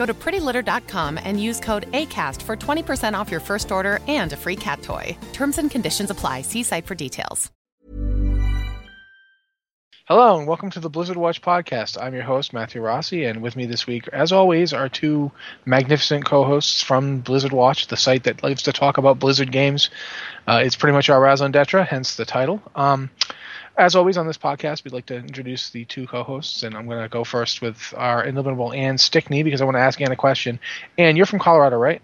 Go to prettylitter.com and use code ACAST for 20% off your first order and a free cat toy. Terms and conditions apply. See site for details. Hello and welcome to the Blizzard Watch podcast. I'm your host, Matthew Rossi, and with me this week, as always, are two magnificent co hosts from Blizzard Watch, the site that loves to talk about Blizzard games. Uh, it's pretty much our raison d'etre, hence the title. Um, as always on this podcast, we'd like to introduce the two co-hosts, and I'm going to go first with our inimitable Anne Stickney because I want to ask Anne a question. Anne, you're from Colorado, right?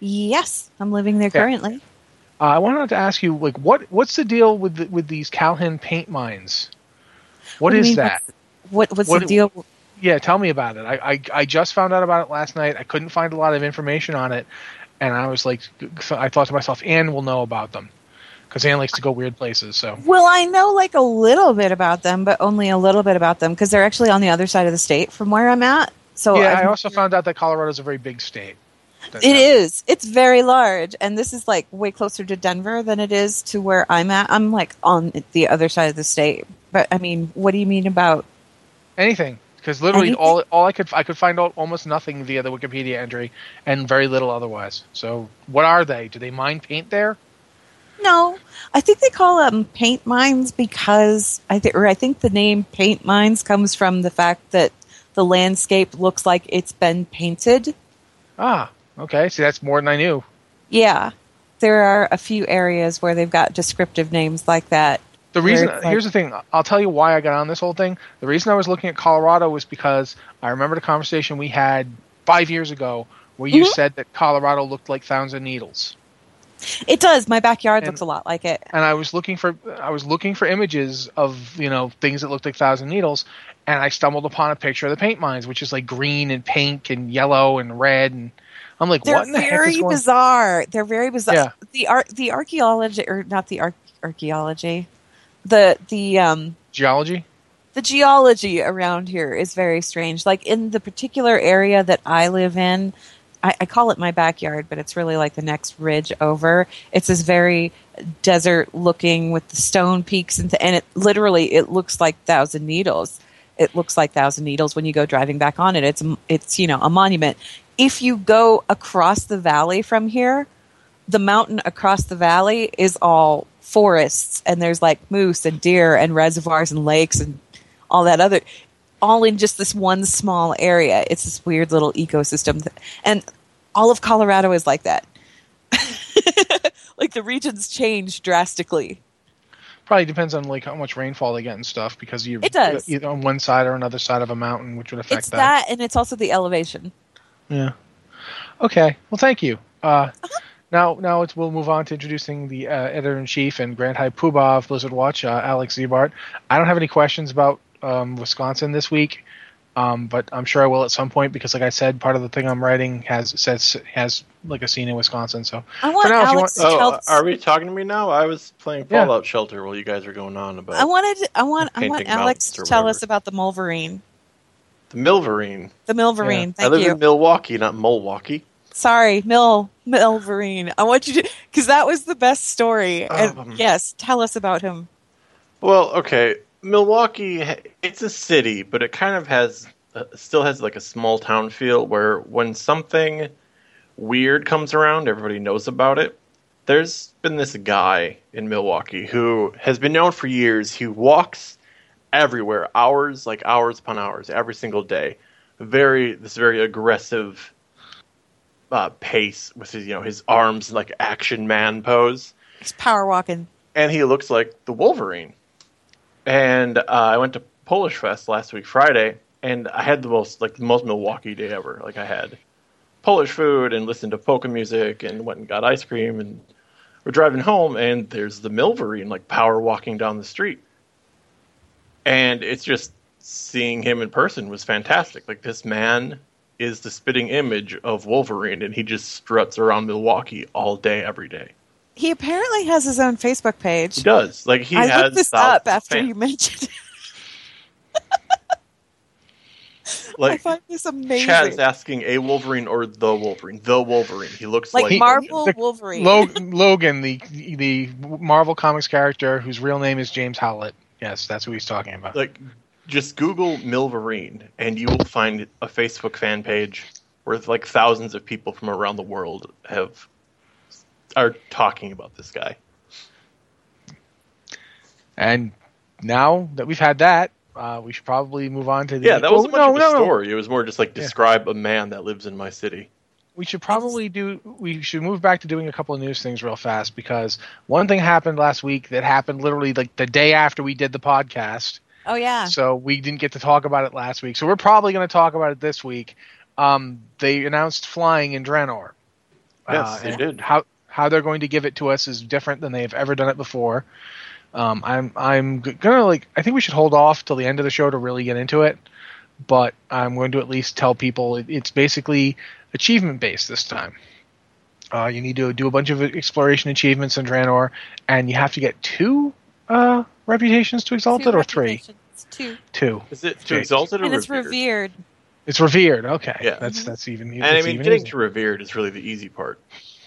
Yes, I'm living there currently. Uh, I wanted to ask you, like, what what's the deal with the, with these Calhan paint mines? What you is mean, that? What what's What- the deal? Yeah, tell me about it. I, I I just found out about it last night. I couldn't find a lot of information on it, and I was like, I thought to myself, Anne will know about them because Anne likes to go weird places. So Well, I know like a little bit about them, but only a little bit about them because they're actually on the other side of the state from where I'm at. So yeah, I've- I also found out that Colorado is a very big state. It is. It's very large, and this is like way closer to Denver than it is to where I'm at. I'm like on the other side of the state. But I mean, what do you mean about? anything because literally Anything? all all I could I could find out almost nothing via the Wikipedia entry and very little otherwise. So what are they? Do they mine paint there? No, I think they call them paint mines because I think, or I think the name paint mines comes from the fact that the landscape looks like it's been painted. Ah, okay. See, that's more than I knew. Yeah, there are a few areas where they've got descriptive names like that. The reason like- here's the thing. I'll tell you why I got on this whole thing. The reason I was looking at Colorado was because I remember the conversation we had five years ago where you Mhm. said that Colorado looked like Thousand Needles. It does. My backyard And- looks a lot like it. and I was looking for I was looking for images of you know things that looked like Thousand Needles, and I stumbled upon a picture of the paint mines, which is like green and pink and yellow and red, and I'm like, They're what the is very going? bizarre. They're very bizarre. Yeah. The art, the archaeology or not the ar- archaeology, the the um Geology? the geology around here is very strange. Like in the particular area that I live in, I, I call it my backyard, but it's really like the next ridge over. It's this very desert looking with the stone peaks and, th- and it literally it looks like Thousand Needles. It looks like Thousand Needles when you go driving back on it. It's it's you know a monument. If you go across the valley from here, the mountain across the valley is all forests and there's like moose and deer and reservoirs and lakes and all that other all in just this one small area it's this weird little ecosystem th- and all of colorado is like that like the regions change drastically Probably depends on like how much rainfall they get and stuff because you're It does. either on one side or another side of a mountain, which would affect it's that and it's also the elevation Yeah. Okay. Well, thank you. Uh, Uh-huh. Now, now it's, we'll move on to introducing the uh, editor in chief and Grand High Poobah of Blizzard Watch, uh, Alex Ziebart. I don't have any questions about um, Wisconsin this week, um, but I'm sure I will at some point because, like I said, part of the thing I'm writing has says has like a scene in Wisconsin. So i want now, you alex want- to Oh, tell are we talking to me now? I was playing Yeah. Fallout Shelter while you guys were going on about i wanted i want i want alex to tell whatever. us about the mulverine the Milverine. the milverine I thank live you in Milwaukee, not Milwaukee. Sorry, Mil Milverine. I want you to because that was the best story. And Um, yes, tell us about him. Well, okay, Milwaukee. It's a city, but it kind of has uh, still has like a small town feel where when something weird comes around, everybody knows about it. There's been this guy in Milwaukee who has been known for years. He walks everywhere, hours like hours upon hours, every single day. Very this very aggressive uh, pace with his you know his arms like action man pose. He's power walking. and he looks like the Wolverine. And uh, I went to Polish Fest last week, Friday, and I had the most like the most Milwaukee day ever. Like I had Polish food and listened to polka music and went and got ice cream and we're driving home and there's the Milverine like power walking down the street. And it's just seeing him in person was fantastic. Like this man is the spitting image of Wolverine and he just struts around Milwaukee all day every day. He apparently has his own Facebook page. He does. Like he I has looked this up after fans. you mentioned it. like, I find this amazing. Chad's asking a Wolverine or the Wolverine. The Wolverine. He looks like, like, Marvel the- Wolverine. Lo- Logan, the the Marvel Comics character whose real name is James Howlett. Yes, that's who he's talking about. like just Google Milverine and you will find a Facebook fan page where like thousands of people from around the world have are talking about this guy. And now that we've had that, uh, we should probably move on to the. Yeah, that wasn't Well, much no, of a no, no. story. It was more just like describe a man that lives in my city. We should probably do. We should move back to doing a couple of news things real fast because one thing happened last week that happened literally like the day after we did the podcast. oh yeah. So we didn't get to talk about it last week. So we're probably going to talk about it this week. Um, they announced flying in Draenor. Yes, they did. How how they're going to give it to us is different than they've ever done it before. Um, I'm I'm gonna like I think we should hold off till the end of the show to really get into it, but I'm going to at least tell people it, it's basically achievement based this time. Uh, you need to do a bunch of exploration achievements in Draenor, and you have to get two uh, reputations to exalted Two or three. reputations. Two. Two. Is it to Okay. exalted or And it's revered? revered. It's revered. Okay. Yeah. That's that's even. And I mean, getting easier. to revered is really the easy part.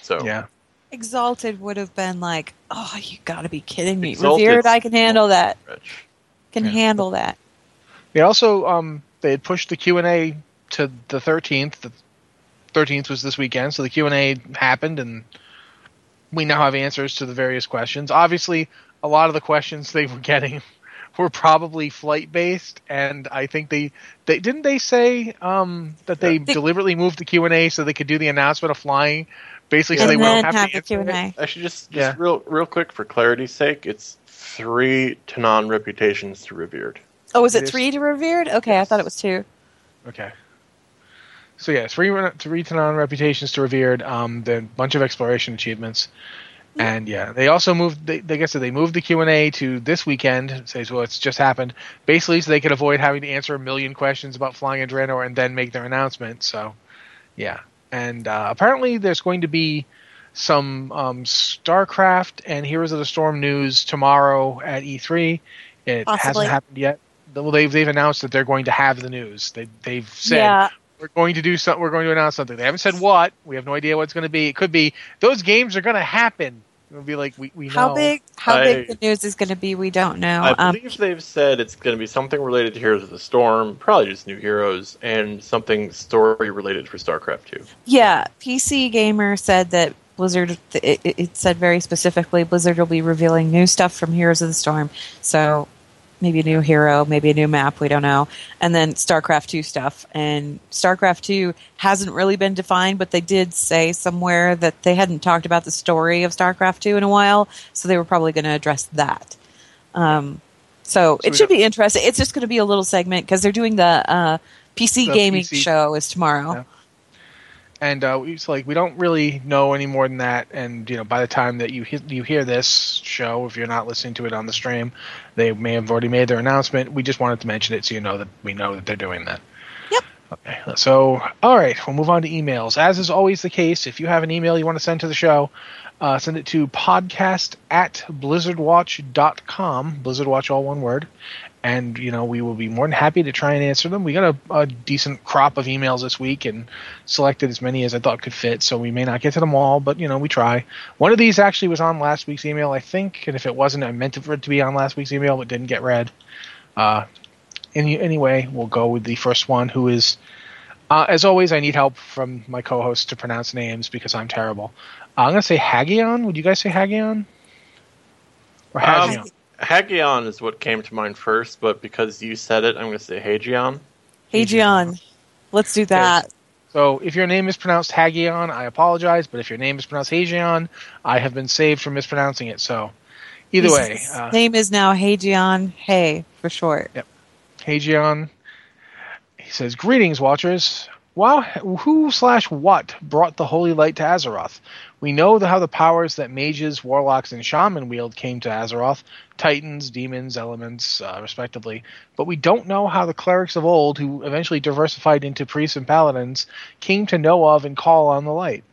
So Yeah. Exalted would have been like, oh, you got to be kidding me. Exalted- Revered, I can handle that. Rich. Can Yeah. handle that. They also um they had pushed the Q and A to the thirteenth. The thirteenth was this weekend, so the Q and A happened, and we now have answers to the various questions. Obviously, a lot of the questions they were getting were probably flight based, and I think they they didn't they say um that they They- deliberately moved the Q and A so they could do the announcement of flying, basically, so they won't have, have to the answer Q&A. Actually, just, just Yeah. real real quick for clarity's sake, it's three Tanaan reputations to revered. Oh, is It it is- three to revered? Okay, I thought it was two. Okay. So yeah, three three Tanaan reputations to revered. Um, then bunch of exploration achievements, and yeah, they also moved. They, like I said, they moved the Q and A to this weekend. It Says well, it's just happened, basically, so they could avoid having to answer a million questions about flying in Draenor and then make their announcement. So, yeah, and uh, apparently there's going to be some um, StarCraft and Heroes of the Storm news tomorrow at E3. It Possibly. hasn't happened yet. Well, they've they've announced that they're going to have the news. They they've said yeah, we're going to do something. We're going to announce something. They haven't said what. We have no idea what it's going to be. It could be those games are going to happen. It'll be like we we know. how big? How I- big the news is going to be? We don't know. I Um, believe they've said it's going to be something related to Heroes of the Storm, probably just new heroes, and something story related for StarCraft 2. Yeah, PC Gamer said that Blizzard. It, it it said very specifically Blizzard will be revealing new stuff from Heroes of the Storm. So maybe a new hero, maybe a new map. We don't know. And then StarCraft two stuff. And StarCraft two hasn't really been defined, but they did say somewhere that they hadn't talked about the story of StarCraft two in a while. So they were probably going to address that. Um, so, So it should be interesting. It's just going to be a little segment because they're doing the uh, PC The gaming PC show is tomorrow. Yeah. And uh, it's like we don't really know any more than that. And you know, by the time that you he- you hear this show, if you're not listening to it on the stream, they may have already made their announcement. We just wanted to mention it so you know that we know that they're doing that. Yep. Okay. So, all right, we'll move on to emails. As is always the case, if you have an email you want to send to the show, uh, send it to podcast at blizzardwatch.com. Blizzardwatch, all one word. And, you know, we will be more than happy to try and answer them. We got a, a decent crop of emails this week and selected as many as I thought could fit. So we may not get to them all, but, you know, we try. One of these actually was on last week's email, I think. And if it wasn't, I meant for it to be on last week's email, but didn't get read. Uh, any, anyway, we'll go with the first one, who is, uh, as always, I need help from my co-hosts to pronounce names because I'm terrible. Uh, I'm going to say Hagion. Would you guys say Hagion? Or Um, Hagion? Hagion is what came to mind first, but because you said it, I'm going to say Hagion. Hagion. Let's do that. so if your name is pronounced Hagion, I apologize, but if your name is pronounced Hagion, I have been saved from mispronouncing it. So Either His way, uh, name is now Hagion Hey for short. Heijion. He says, "Greetings, watchers. Wow, who slash what brought the holy light to Azeroth? We know the, how the powers that mages, warlocks, and shaman wield came to Azeroth, titans, demons, elements, uh, respectively. But we don't know how the clerics of old, who eventually diversified into priests and paladins, came to know of and call on the light.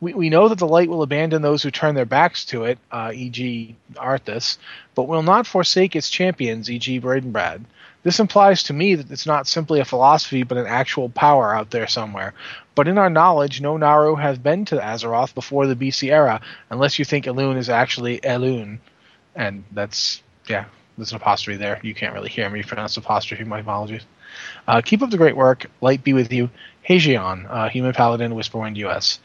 We, we know that the light will abandon those who turn their backs to it, uh, e.g., Arthas, but will not forsake its champions, e.g., Bradenbrad. This implies to me that it's not simply a philosophy, but an actual power out there somewhere. But in our knowledge, no Naru has been to Azeroth before the BC era, unless you think Elune is actually Elune. And that's, yeah, there's an apostrophe there. You can't really hear me pronounce apostrophe, my apologies. Uh, keep up the great work. Light be with you. Heijion, uh, Human Paladin, Whisperwind US.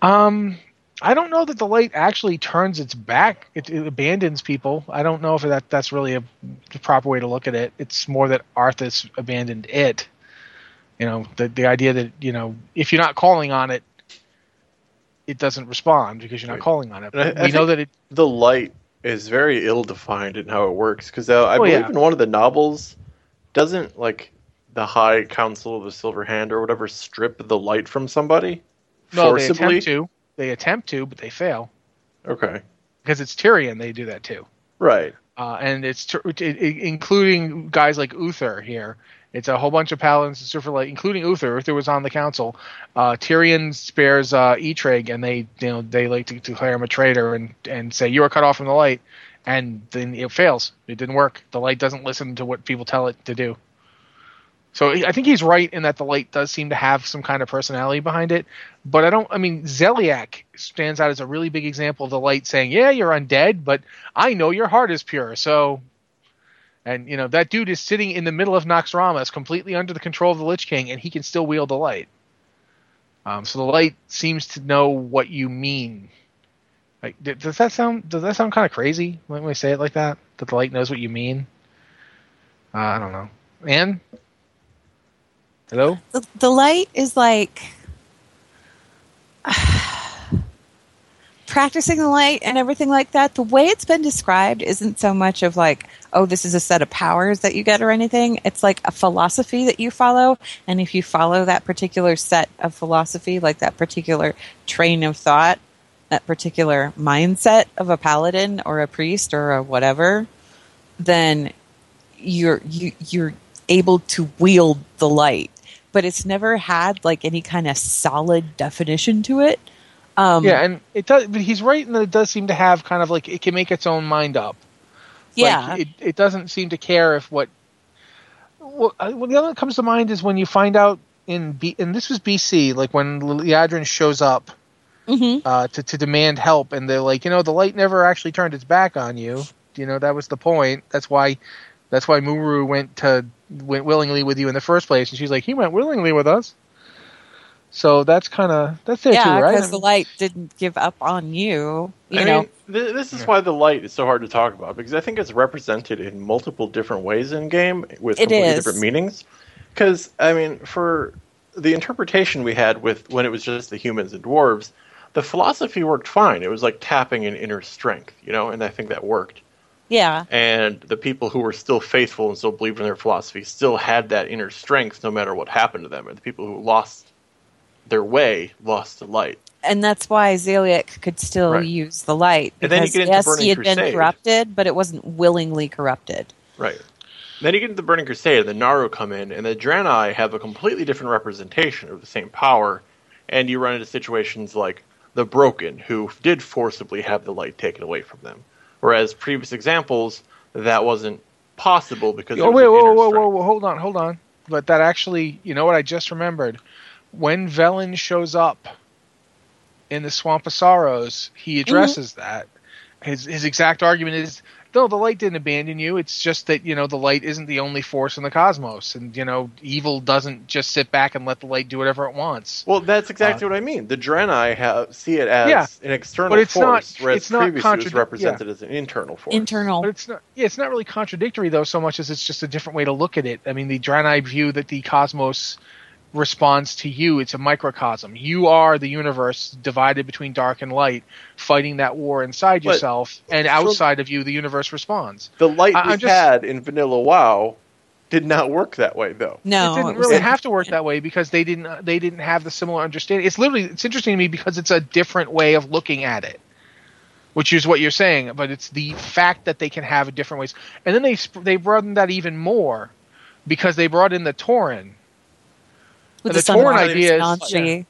Um, I don't know that the light actually turns its back. It, it abandons people. I don't know if that that's really a the proper way to look at it. It's more that Arthas abandoned it. You know, the the idea that you know if you're not calling on it, it doesn't respond because you're not Right. calling on it. And I- But I we know that it. The light is very ill defined in how it works because uh, I Oh, believe yeah. in one of the novels, doesn't like the High Council of the Silver Hand or whatever strip the light from somebody No, they attempt to. They attempt to, but they fail Okay, because it's Tirion. They do that too. right. uh, and it's t- it, it, including guys like Uther here. It's a whole bunch of paladins and super light, including Uther. Uther was on the council. Uh, Tirion spares uh, and they you know they like to declare him a traitor and and say you are cut off from the light, and then it fails. It didn't work. The light doesn't listen to what people tell it to do. So I think he's right in that the light does seem to have some kind of personality behind it, but I don't. I mean, Zeliek stands out as a really big example of the light saying, "Yeah, you're undead, but I know your heart is pure." So, and you know that dude is sitting in the middle of Naxxramas, completely under the control of the Lich King, and he can still wield the light. Um, so the light seems to know what you mean. Like, does that sound? Does that sound kind of crazy when we say it like that? That the light knows what you mean. Uh, I don't know. Anne, hello. The, the light is like practicing the light and everything like that. The way it's been described isn't so much of like, oh, this is a set of powers that you get or anything. It's like a philosophy that you follow. And if you follow that particular set of philosophy, like that particular train of thought, that particular mindset of a paladin or a priest or a whatever, then you're you you're able to wield the light but it's never had like any kind of solid definition to it um yeah, and it does. But he's right in that it does seem to have kind of like it can make its own mind up. yeah Like, it, it doesn't seem to care if what. Well, well, the other that comes to mind is when you find out in B, and this was BC, like when Liadrin shows up hmm uh, to to demand help, and they're like, you know, the light never actually turned its back on you. You know, that was the point. That's why, that's why M'uru went to went willingly with you in the first place, and she's like, he went willingly with us. So that's kind of that's there yeah too, right? because the light didn't give up on you you I know mean, th- this is why the light is so hard to talk about because I think it's represented in multiple different ways in game with It completely is. different meanings. Because I mean, for the interpretation we had with when it was just the humans and dwarves, the philosophy worked fine. It was like tapping an inner strength, you know, and I think that worked. yeah And the people who were still faithful and still believed in their philosophy still had that inner strength no matter what happened to them. And the people who lost their way lost the light. and that's why Zeliek could still Right. use the light And then you get into yes Burning he had been Crusade. corrupted but it wasn't willingly corrupted Right. Then you get into the Burning Crusade, and the Naru come in, and the Draenei have a completely different representation of the same power, and you run into situations like the Broken, who did forcibly have the light taken away from them. Whereas previous examples, that wasn't possible because Oh wait, whoa, whoa, whoa, whoa, hold on, hold on. But that actually, you know what? I just remembered when Velen shows up in the Swamp of Sorrows, he addresses that. His his exact argument is, no, the light didn't abandon you. It's just that you know the light isn't the only force in the cosmos, and you know evil doesn't just sit back and let the light do whatever it wants. Well, that's exactly what I mean. The Draenei have, see it as Uh, Yeah, an external but it's not- force, whereas it's not previously it was contradic- represented as an internal force. internal But it's not. Yeah, it's not really contradictory though, so much as it's just a different way to look at it. I mean, the Draenei view that the cosmos responds to you. It's a microcosm. You are the universe divided between dark and light, fighting that war inside But yourself, and outside of you, the universe responds. The light I- we just- had in Vanilla WoW did not work that way, though. No, it didn't it really a- have to work that way because they didn't they didn't have the similar understanding. It's literally it's interesting to me because it's a different way of looking at it, which is what you're saying. But it's the fact that they can have different ways, and then they they broadened that even more because they brought in the Tauren. With the the Tauren idea is- Nanchi.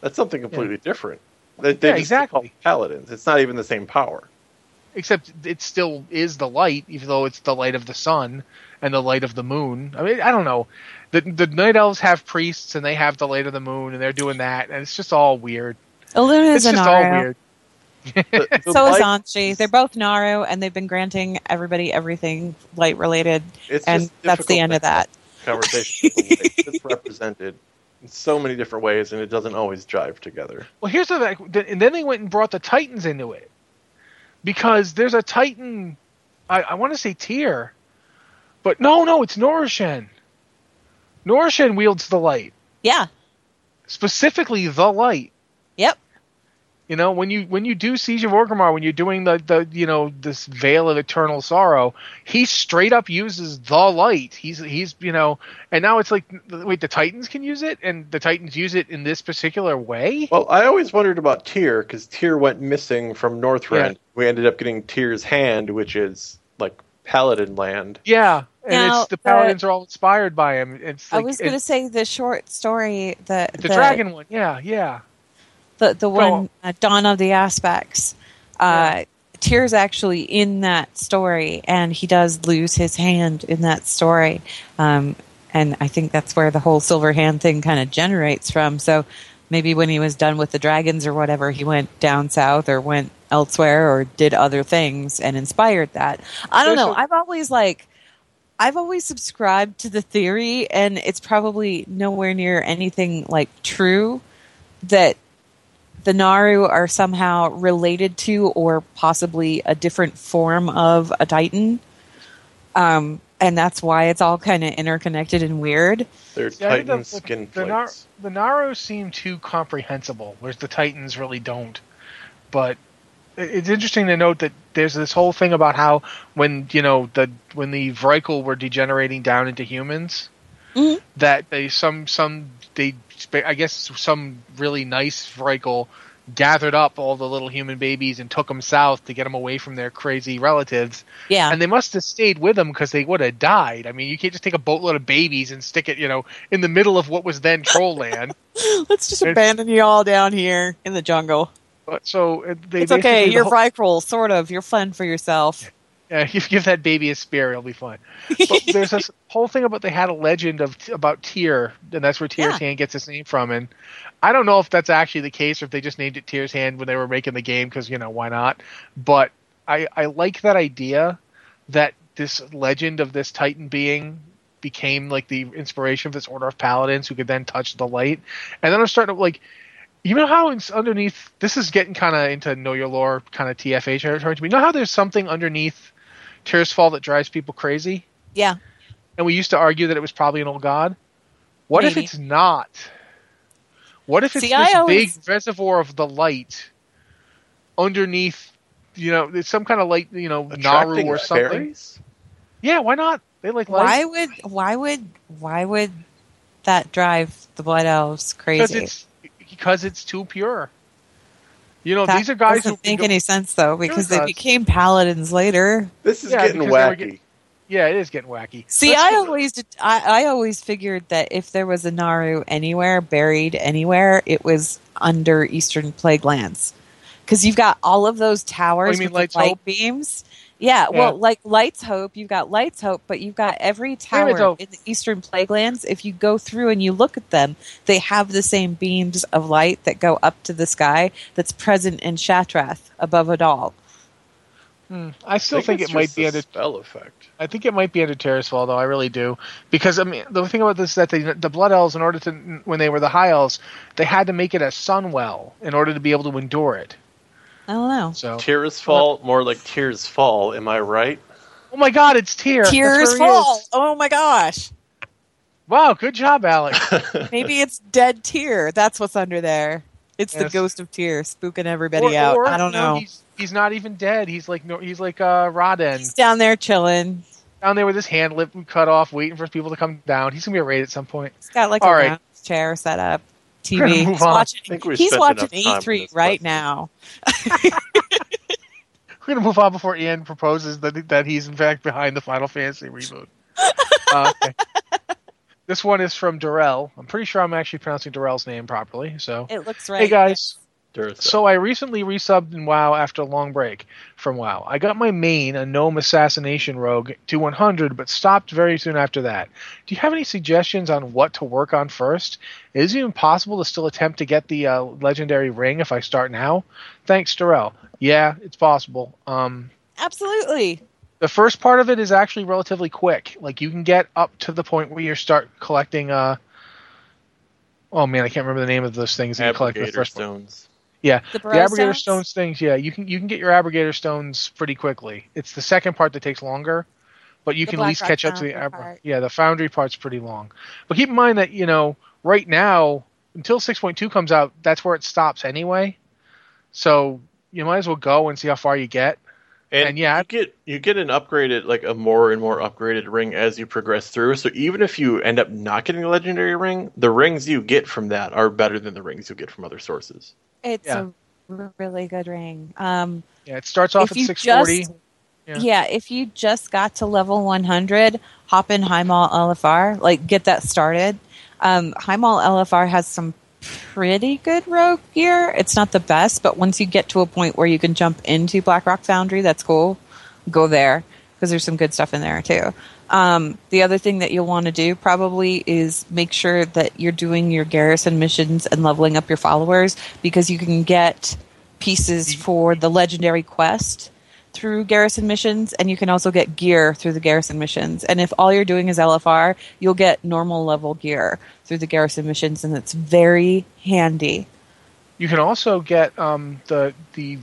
That's something completely different. They, they Yeah, exactly. paladins. It's not even the same power. Except it still is the light, even though it's the light of the sun and the light of the moon. I mean, I don't know. The the night elves have priests and they have the light of the moon and they're doing that, and it's just all weird. Illumina It's is a just all weird. The- the So is light- An'she. They're both Naru, and they've been granting everybody everything light related, It's and that's the end to of that. Conversation. with the it's represented in so many different ways, and it doesn't always jive together. Well, here's the thing. And then they went and brought the Titans into it. Because there's a Titan, I, I want to say Tyr, but no, no, it's Norushen. Norushen wields the light, Yeah. specifically the light. Yep. You know, when you when you do Siege of Orgrimmar, when you're doing the, the you know this Veil of Eternal Sorrow, he straight up uses the light. He's he's you know, and now it's like wait, the Titans can use it, and the Titans use it in this particular way. Well, I always wondered about Tyr because Tyr went missing from Northrend. Yeah. We ended up getting Tyr's hand, which is like Paladin land. Yeah, and Now, it's the the- paladins are all inspired by him. It's I was going to say the short story, the the, dragon one. Yeah, yeah. The the one uh, Dawn of the Aspects. Uh, Tyr's actually in that story, and he does lose his hand in that story. Um, and I think that's where the whole silver hand thing kind of generates from. So maybe when he was done with the dragons or whatever, he went down south or went elsewhere or did other things and inspired that. I don't know. I've always like. I've always subscribed to the theory, and it's probably nowhere near anything like true that the Naru are somehow related to or possibly a different form of a Titan. Um, and that's why it's all kind of interconnected and weird. They're Yeah, Titan the- skin the, Nar- plates. the Naru seem too comprehensible, whereas the Titans really don't. But it's interesting to note that there's this whole thing about how when you know the when the Vrykul were degenerating down into humans, Mhm. that they some some they spa- I guess some really nice Vrykul gathered up all the little human babies and took them south to get them away from their crazy relatives Yeah. and they must have stayed with them because they would have died. I mean, you can't just take a boatload of babies and stick it, you know, in the middle of what was then troll land. Let's just It's- abandon you all down here in the jungle. But so uh, they It's okay. You're whole- Vrykul, sort of. You're fun for yourself. Yeah, if you give that baby a spear, it'll be fine. But there's this whole thing about they had a legend of about Tyr, and that's where Tyr's Yeah. hand gets its name from. And I don't know if that's actually the case, or if they just named it Tyr's hand when they were making the game because you know why not. But I I like that idea that this legend of this Titan being became like the inspiration of this order of paladins who could then touch the light. And then I'm starting to like. You know how it's underneath? This is getting kind of into know your lore, kind of TFA territory to me. You know how there's something underneath Tirisfal that drives people crazy? Yeah. And we used to argue that it was probably an old god. What if it's not? What if it's See, this always- big reservoir of the light underneath? You know, it's some kind of light, you know, Naru or something. fairies? Yeah, why not? They like light. Why would why would why would that drive the blood elves because crazy? it's because it's too pure. You know, that these are guys doesn't who make don't- any sense though, because they became paladins later. This is Yeah, getting because they were wacky. getting- Yeah, it is getting wacky. See, Let's I always did, I, I always figured that if there was a Naru anywhere buried anywhere, it was under Eastern Plague Lands, because you've got all of those towers Oh, you mean with the Light's light beams. Yeah, Yeah. well, like Lights Hope, you've got Lights Hope, but you've got every tower though. in the Eastern Plague Lands. If you go through and you look at them, they have the same beams of light that go up to the sky that's present in Shattrath above it A'dal. Hmm. I still think, it's it might just be a under. spell effect. I think it might be under Tirisfal, though. I really do, because I mean, the thing about this is that they, the Blood Elves, in order to when they were the High Elves, they had to make it a Sunwell in order to be able to endure it. I don't know. So, Tirisfal, more like tears fall. Am I right? oh my God, it's Tyr. That's Tears where he is. fall. Oh my gosh. Wow, good job, Alex. Maybe it's dead Tyr. That's what's under there. It's the ghost of Tyr spooking everybody Or- out. or, I don't no, know. He's, he's not even dead. He's like no, he's like uh, Roden He's down there chilling. down there with his hand lip cut off, waiting for people to come down. He's gonna be a raid at some point. He's got like All a right. chair set up. TV. He's watching, he's watching enough time on E3 right question. now. We're gonna move on before Ian proposes that that he's in fact behind the Final Fantasy reboot. Uh, okay. This one is from Darrell. I'm pretty sure I'm actually pronouncing Darrell's name properly. So, It looks right. hey guys. Duracell. So I recently resubbed in WoW after a long break from WoW. I got my main, a gnome assassination rogue, to 100, but stopped very soon after that. Do you have any suggestions on what to work on first? Is it even possible to still attempt to get the uh, legendary ring if I start now? Thanks, Darrell. Yeah, it's possible. Um, Absolutely. the first part of it is actually relatively quick. Like you can get up to the point where you start collecting. Uh, oh man, I can't remember the name of those things that you collect the Abrogator first one. Stones. Yeah, The the, abrogator stones? stones things. Yeah, you can you can get your abrogator stones pretty quickly. It's the second part that takes longer, but you The can at least Rock catch up to the Foundry abro- Yeah, the foundry part's pretty long. But keep in mind that you know right now until six point two comes out, that's where it stops anyway. So you might as well go and see how far you get. And, And yeah, you get you get an upgraded like a more and more upgraded ring as you progress through. So even if you end up not getting a legendary ring, the rings you get from that are better than the rings you get from other sources. It's Yeah. a really good ring. Um, Yeah, it starts off at six forty. just- Yeah. yeah. if you just got to level 100, hop in High Highmaul LFR, like get that started. Um, Highmaul LFR has some pretty good rogue gear. It's not the best, but once you get to a point where you can jump into Blackrock Foundry, that's cool. Go there because there's some good stuff in there too. Um, the other thing that you'll want to do probably is make sure that you're doing your garrison missions and leveling up your followers because you can get pieces for the legendary quest through garrison missions and you can also get gear through the garrison missions. And if all you're doing is lfr you'll get normal level gear through the garrison missions and it's very handy. You can also get um, the the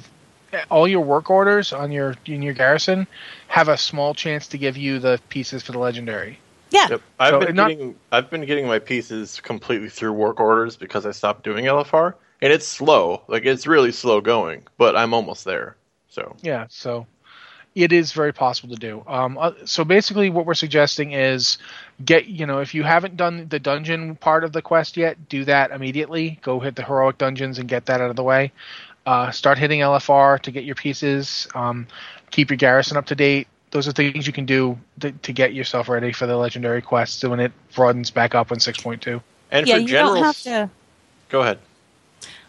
all your work orders on your in your garrison have a small chance to give you the pieces for the legendary. yeah Yep. I've So been not- getting I've been getting my pieces completely through work orders because I stopped doing LFR. And it's slow. Like it's really slow going, but I'm almost there. So Yeah, so it is very possible to do. Um, uh, so basically, what we're suggesting is get you know if you haven't done the dungeon part of the quest yet, do that immediately. Go hit the heroic dungeons and get that out of the way. Uh, start hitting LFR to get your pieces. Um, keep your garrison up to date. Those are things you can do to, to get yourself ready for the legendary quest when it broadens back up on six point two. and yeah for you generals don't have to go ahead.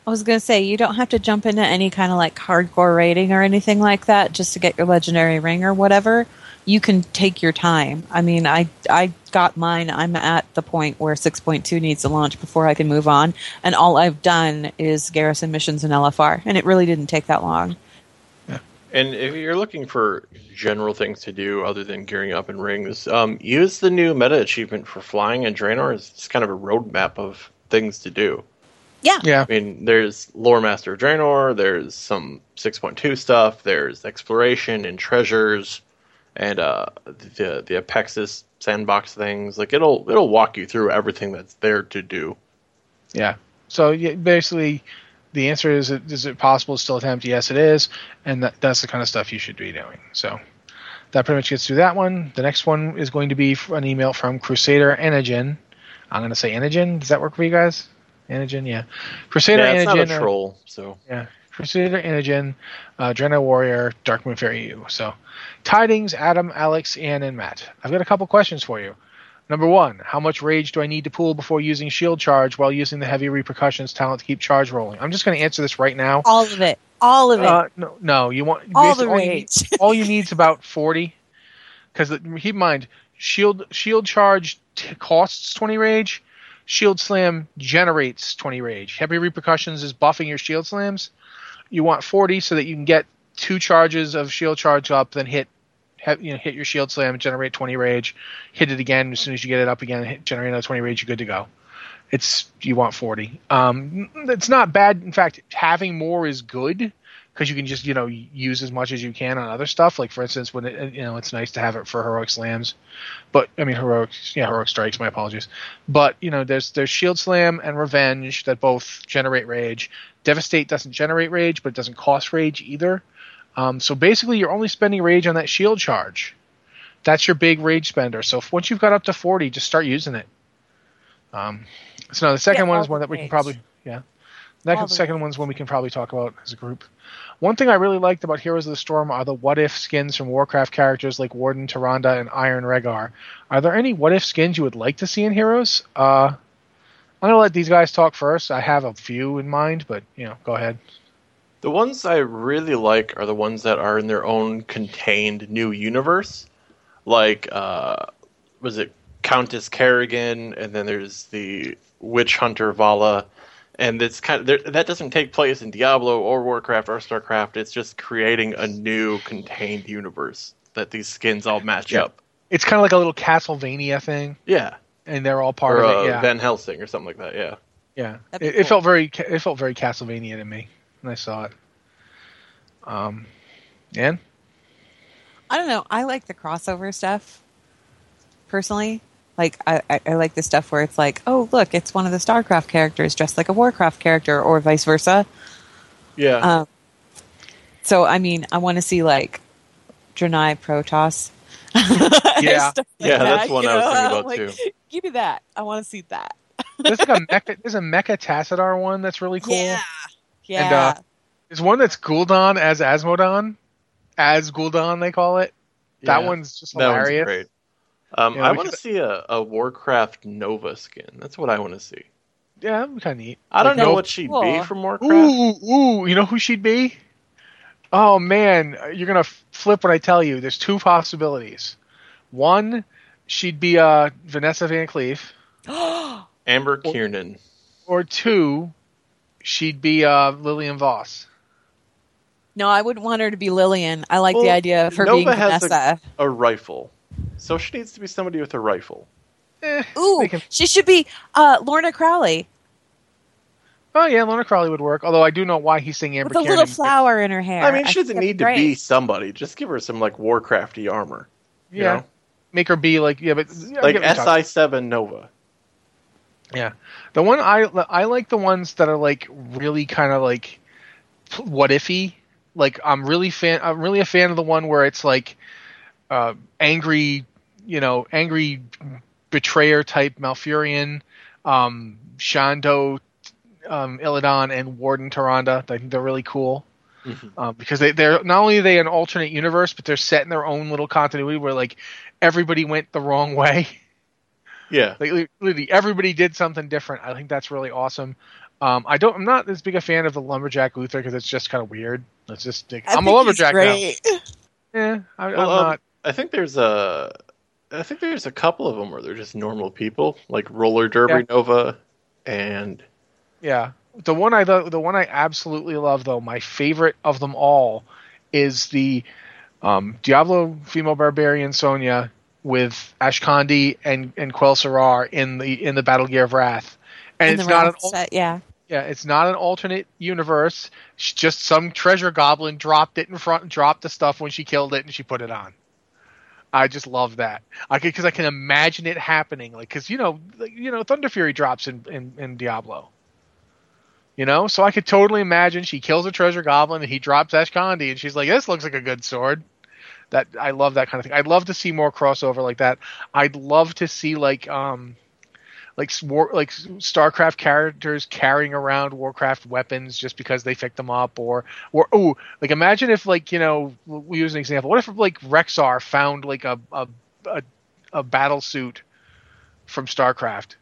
i was going to say you don't have to jump into any kind of like hardcore rating or anything like that just to get your legendary ring or whatever you can take your time. I mean i i got mine. I'm at the point where 6.2 needs to launch before i can move on. And all i've done is garrison missions and lfr and it really didn't take that long. And if you're looking for general things to do other than gearing up in rings, um, use the new meta achievement for flying and Draenor. It's just kind of a roadmap of things to do. yeah. Yeah, I mean, there's Lore Master of Draenor, there's some 6.2 stuff, there's exploration and treasures, and uh, the the Apexis sandbox things. Like it'll it'll walk you through everything that's there to do. Yeah. So yeah, basically, the answer is: Is it possible to still attempt? Yes, it is, and that, that's the kind of stuff you should be doing. So that pretty much gets through that one. The next one is going to be an email from Crusader Anagen. I'm going to say Anagen. Does that work for you guys? Anagen, yeah. Crusader yeah, it's not Anagen. a uh, troll, so yeah. Crusader Anagen, uh, Draenei Warrior, Darkmoon Faire U. So, tidings, Adam, Alex, Anne, and Matt. I've got a couple questions for you. Number one, how much rage do I need to pool before using shield charge while using the heavy repercussions talent to keep charge rolling? I'm just going to answer this right now. all of it all of it Uh, no, no, you want all the all you need- rage all you need is about 40 because keep in mind shield shield charge t- costs 20 rage shield slam generates 20 rage heavy repercussions is buffing your shield slams you want 40 so that you can get two charges of shield charge up then hit have, you know hit your shield slam generate 20 rage hit it again as soon as you get it up again hit, generate another 20 rage you're good to go. It's you want 40 um it's not bad. In fact having more is good because you can just you know use as much as you can on other stuff. Like for instance, when it, you know it's nice to have it for heroic slams, but I mean heroic yeah heroic strikes. My apologies, but you know there's there's shield slam and revenge that both generate rage. Devastate doesn't generate rage, but it doesn't cost rage either. Um, so basically, you're only spending rage on that shield charge. That's your big rage spender. So if, once you've got up to 40, just start using it. Um, so now the second Yeah, one is one that we can probably yeah. The All the second one's one we can probably talk about as a group. One thing I really liked about Heroes of the Storm are the what if skins from Warcraft characters like Warden Tyrande and Iron Raynor. Are there any what if skins you would like to see in Heroes? Uh, I'm gonna let these guys talk first. I have a few in mind, but you know, go ahead. The ones I really like are the ones that are in their own contained new universe. Like, uh, was it Countess Kerrigan, and then there's the Witch Hunter Valla, and it's kind of that doesn't take place in Diablo or Warcraft or Starcraft. It's just creating a new contained universe that these skins all match Yeah. up. It's kind of like a little Castlevania thing, Yeah, and they're all part or of uh, it. Yeah, Van Helsing or something like that. Yeah. Yeah, That'd be it, it felt very it felt very Castlevania to me when I saw it. Um, and I don't know. I like the crossover stuff personally. Like I, I, I like the stuff where it's like, oh look, it's one of the StarCraft characters dressed like a Warcraft character, or vice versa. Yeah. Um, so I mean, I want to see like Draenei Protoss. Yeah. Like Yeah, that, that's one you I was thinking about, Like, too. Give me that. I want to see that. there's like a mecha there's a mecha Tassadar one that's really cool. Yeah. Yeah. And, uh, There's one that's Gul'dan as Azmodan, as Gul'dan they call it. That Yeah. one's just That one's hilarious. great. Um, Yeah, I want to see a, a Warcraft Nova skin. That's what I want to see. Yeah, that'd be kind of neat. I don't Like, know no- what she'd be Cool. from Warcraft. Ooh, ooh, you know who she'd be? Oh man, you're gonna flip when I tell you. There's two possibilities. One, she'd be uh, Vanessa Van Cleef. Amber Kearnen. or two, she'd be uh, Lillian Voss. no, I wouldn't want her to be Lillian. I like the idea of her Nova being has Vanessa. a, a rifle, so she needs to be somebody with a rifle. Eh, Ooh, can- she should be uh, Lorna Crowley oh yeah, Lorna Crowley would work. Although I do know why he's saying Amber with a Kiernan. little flower in her hair. I mean, she think doesn't need to great. be somebody. Just give her some like Warcrafty armor. Yeah, know? make her be like yeah, but yeah, like get what you're talking- SI seven Nova. Yeah, the one I I like the ones that are like really kind of like what ify. Like I'm really fan. I'm really a fan of the one where it's like uh, angry, you know, angry betrayer type Malfurion, um, Shando, um, Illidan, and Warden Tyrande. I think they're really cool. Um, because they, they're not only are they an alternate universe, but they're set in their own little continuity where like everybody went the wrong way. Yeah, Like literally everybody did something different. I think that's really awesome. Um, I don't. I'm not as big a fan of the lumberjack Luther because it's just kind of weird. It's just like, I I'm a lumberjack now. Yeah, I, Well, I'm um, not. I think there's a. I think there's a couple of them where they're just normal people, like Roller Derby Yeah. Nova, and Yeah, the one I the, the one I absolutely love though, my favorite of them all, is the um, Diablo female barbarian Sonya with Ashkandi and and Quel'Serrar in the in the Battle Gear of Wrath, and In it's the not an Ralph set, yeah. Yeah, it's not an alternate universe. It's just some treasure goblin dropped it in front, and dropped the stuff when she killed it, and she put it on. I just love that. I because I can imagine it happening. Like, because you know, you know, Thunder Fury drops in, in in Diablo. You know, so I could totally imagine she kills a treasure goblin and he drops Ashkandi, and she's like, "This looks like a good sword." That I love that kind of thing. I'd love to see more crossover like that. I'd love to see like um like war, like StarCraft characters carrying around Warcraft weapons just because they picked them up, or or oh, like imagine if like you know we use an example. What if like Rexxar found like a a a, a battle suit from StarCraft?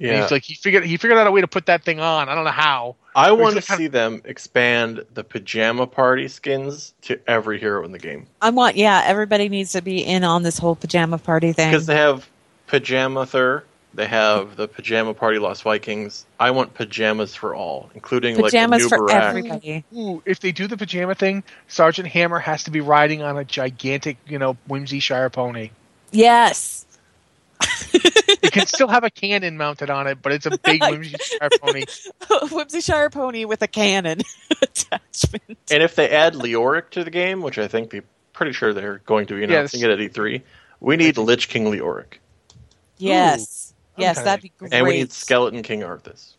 And yeah, he's like he figured he figured out a way to put that thing on. I don't know how. I want to is it kind see them expand the pajama party skins to every hero in the game I want, yeah, everybody needs to be in on this whole pajama party thing. because they have pajama Thur, they have the pajama party Lost Vikings. I want pajamas for all, including Pajamas like the for new Barak. everybody. Ooh, if they do the pajama thing, Sergeant Hammer has to be riding on a gigantic, you know, Whimsy Shire pony. Yes. it can still have a cannon mounted on it, but it's a big whimsy Shire pony. Whimsy Shire pony with a cannon attachment. And if they add Leoric to the game, which I think they're pretty sure they're going to be announcing Yes. it at E3, we need Lich King Leoric. Yes. Yes, Okay. that'd be great. And we need Skeleton King Arthas.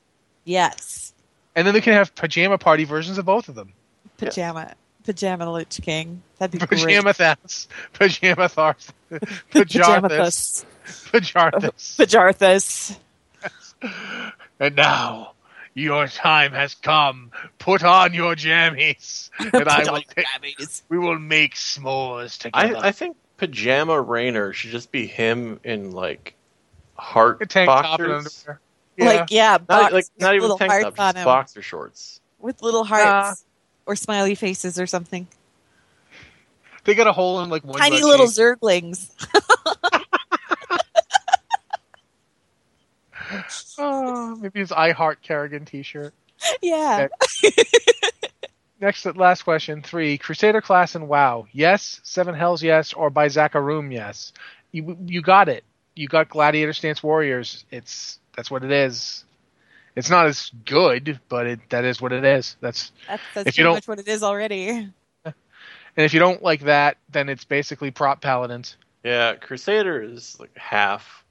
Yes. And then they can have pajama party versions of both of them. Pajama. Pajama Lich King. That'd be great. Pajama Thas, Pajama Tharth, great. Pajarthus, Pajamathus. Pajarthus. Pajarthus. And now, your time has come. Put on your jammies, and I will take, we will make s'mores together. I, I think Pajama Raynor should just be him in like heart a tank top and boxers. underwear. Yeah. Like, yeah, Not, box like, not even tank hearts top, just boxer shorts. With little hearts. or smiley faces or something. they got a hole in like one. Tiny butt little cheek. zerglings. Oh, maybe his I Heart Kerrigan T-shirt. yeah. Next, last question three: Crusader class and WoW. Yes, Seven Hells. Yes, or by Zakarum. Yes. You you got it. You got Gladiator Stance Warriors. It's that's what it is. It's not as good, but it that is what it is. That's That's, that's If you don't- much what it is already. and if you don't like that, then it's basically prot paladins. Yeah, Crusader is like half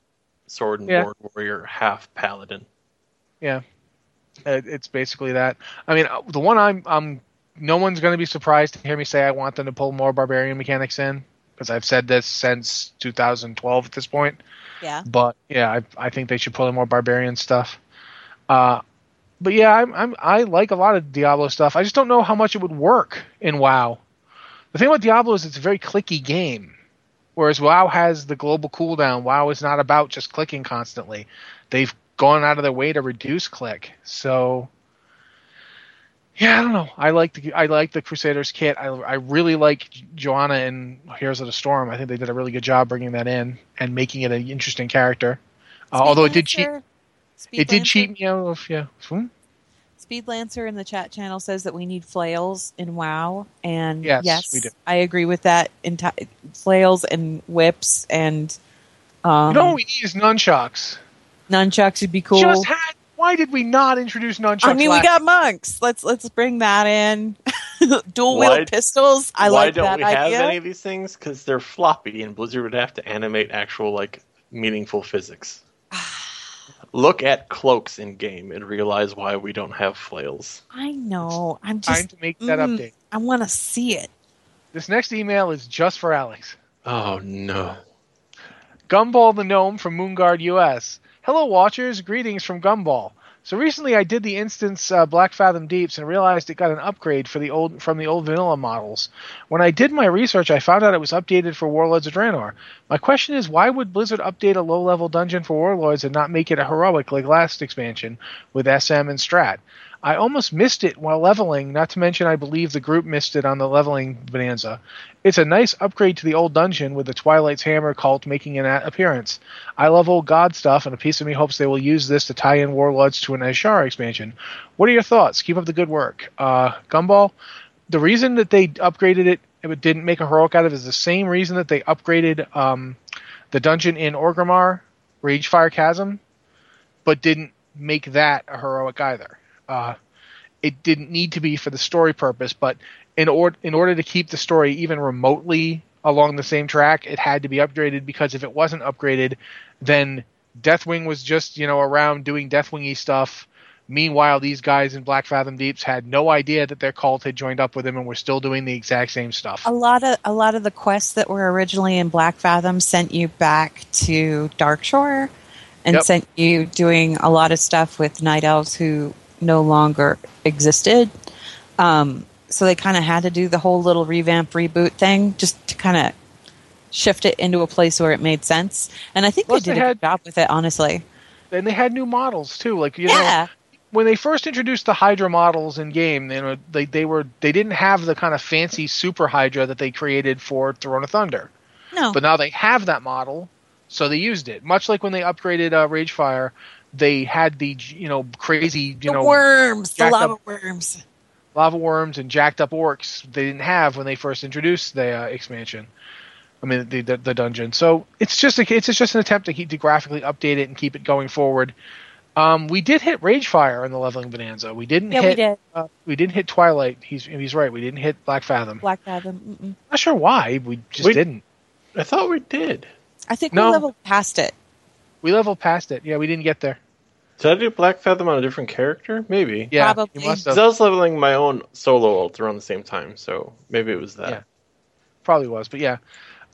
sword and Yeah. board warrior, half paladin. Yeah, It- it's basically that. I mean, uh, the one I'm I'm no one's going to be surprised to hear me say I want them to pull more barbarian mechanics in because I've said this since 2012 at this point. Yeah. But yeah, I I think they should pull in more barbarian stuff. Uh, but yeah, I'm, I'm I like a lot of Diablo stuff. I just don't know how much it would work in WoW. The thing about Diablo is it's a very clicky game, whereas WoW has the global cooldown. WoW is not about just clicking constantly. They've gone out of their way to reduce click. So yeah, I don't know. I like the I like the Crusaders kit. I I really like Johanna in Heroes of the Storm. I think they did a really good job bringing that in and making it an interesting character. Uh, although it did cheat, Speed it did Lancer- cheat me out of yeah. Hmm? Speed Lancer in the chat channel says that we need flails in WoW, and Yes, yes, we do. I agree with that. Enti- flails and whips and um, You know what we need is nunchucks. nunchucks would be cool. Just had. Why did we not introduce nunchucks? I mean, we got monks. Let's let's bring that in. Dual Why- wield pistols. I like that Why don't that we have idea. any of these things? Because they're floppy, and Blizzard would have to animate actual like meaningful physics. Look at cloaks in game and realize why we don't have flails. I know. I'm Time just. to make that mm, update. I want to see it. This next email is just for Alex. Oh no! Gumball the Gnome from Moonguard US. Hello, watchers. Greetings from Gumball. So recently, I did the instance uh, Blackfathom Deeps and realized it got an upgrade for the old from the old vanilla models. When I did my research, I found out it was updated for Warlords of Draenor. My question is, why would Blizzard update a low-level dungeon for Warlords and not make it a heroic like last expansion with SM and Strat? I almost missed it while leveling, not to mention I believe the group missed it on the leveling bonanza. It's a nice upgrade to the old dungeon with the Twilight's Hammer cult making an appearance. I love old god stuff, and a piece of me hopes they will use this to tie in Warlords to an Azshara expansion. What are your thoughts? Keep up the good work. Uh, Gumball, the reason that they upgraded it, it didn't make a heroic out of it, is the same reason that they upgraded um, the dungeon in Orgrimmar, Ragefire Chasm, but didn't make that a heroic either. Uh, it didn't need to be for the story purpose, but in order in order to keep the story even remotely along the same track, it had to be upgraded because if it wasn't upgraded, then Deathwing was just you know around doing Deathwingy stuff. Meanwhile, these guys in Blackfathom Deeps had no idea that their cult had joined up with them and were still doing the exact same stuff. A lot of a lot of the quests that were originally in Blackfathom sent you back to Darkshore, and Yep. sent you doing a lot of stuff with night elves who no longer existed. Um, so they kind of had to do the whole little revamp reboot thing just to kind of shift it into a place where it made sense. And I think Plus they they did a had- good job with it, honestly. and they had new models too. Like you know, Yeah. when they first introduced the Hydra models in game, you know, they they were they didn't have the kind of fancy Super Hydra that they created for Throne of Thunder. No. But now they have that model, so they used it. Much like when they upgraded uh, Ragefire, they had the you know crazy you the know worms, the lava up- worms. lava worms and jacked up orcs they didn't have when they first introduced the uh, expansion. I mean the, the the dungeon. So it's just a, it's just an attempt to keep to graphically update it and keep it going forward. Um, we did hit Ragefire in the leveling bonanza. We didn't Yeah, we hit. did. Uh, we didn't hit Twilight. He's he's right. We didn't hit Blackfathom. Black Fathom. Mm-mm. Not sure why. We just We- didn't. I thought we did. I think No. we leveled past it. We leveled past it. Yeah, we didn't get there. Did I do Blackfathom on a different character? Maybe. Yeah, Probably. you must Because have. I was leveling my own solo alt around the same time, so maybe it was that. Yeah. Probably was, but yeah.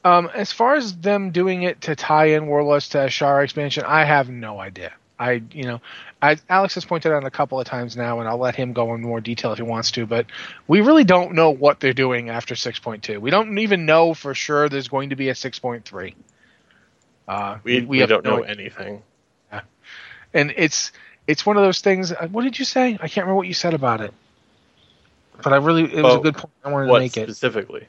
Um, as far as them doing it to tie in Warlords to Azshara expansion, I have no idea. I, you know, I, Alex has pointed out a couple of times now, and I'll let him go in more detail if he wants to. But we really don't know what they're doing after 6.2. We don't even know for sure there's going to be a 6.3. Uh, We, we, have don't no- know anything. and it's it's one of those things. uh, What did you say? I can't remember what you said about it. But I really, it was Well, a good point. I wanted to make it. specifically?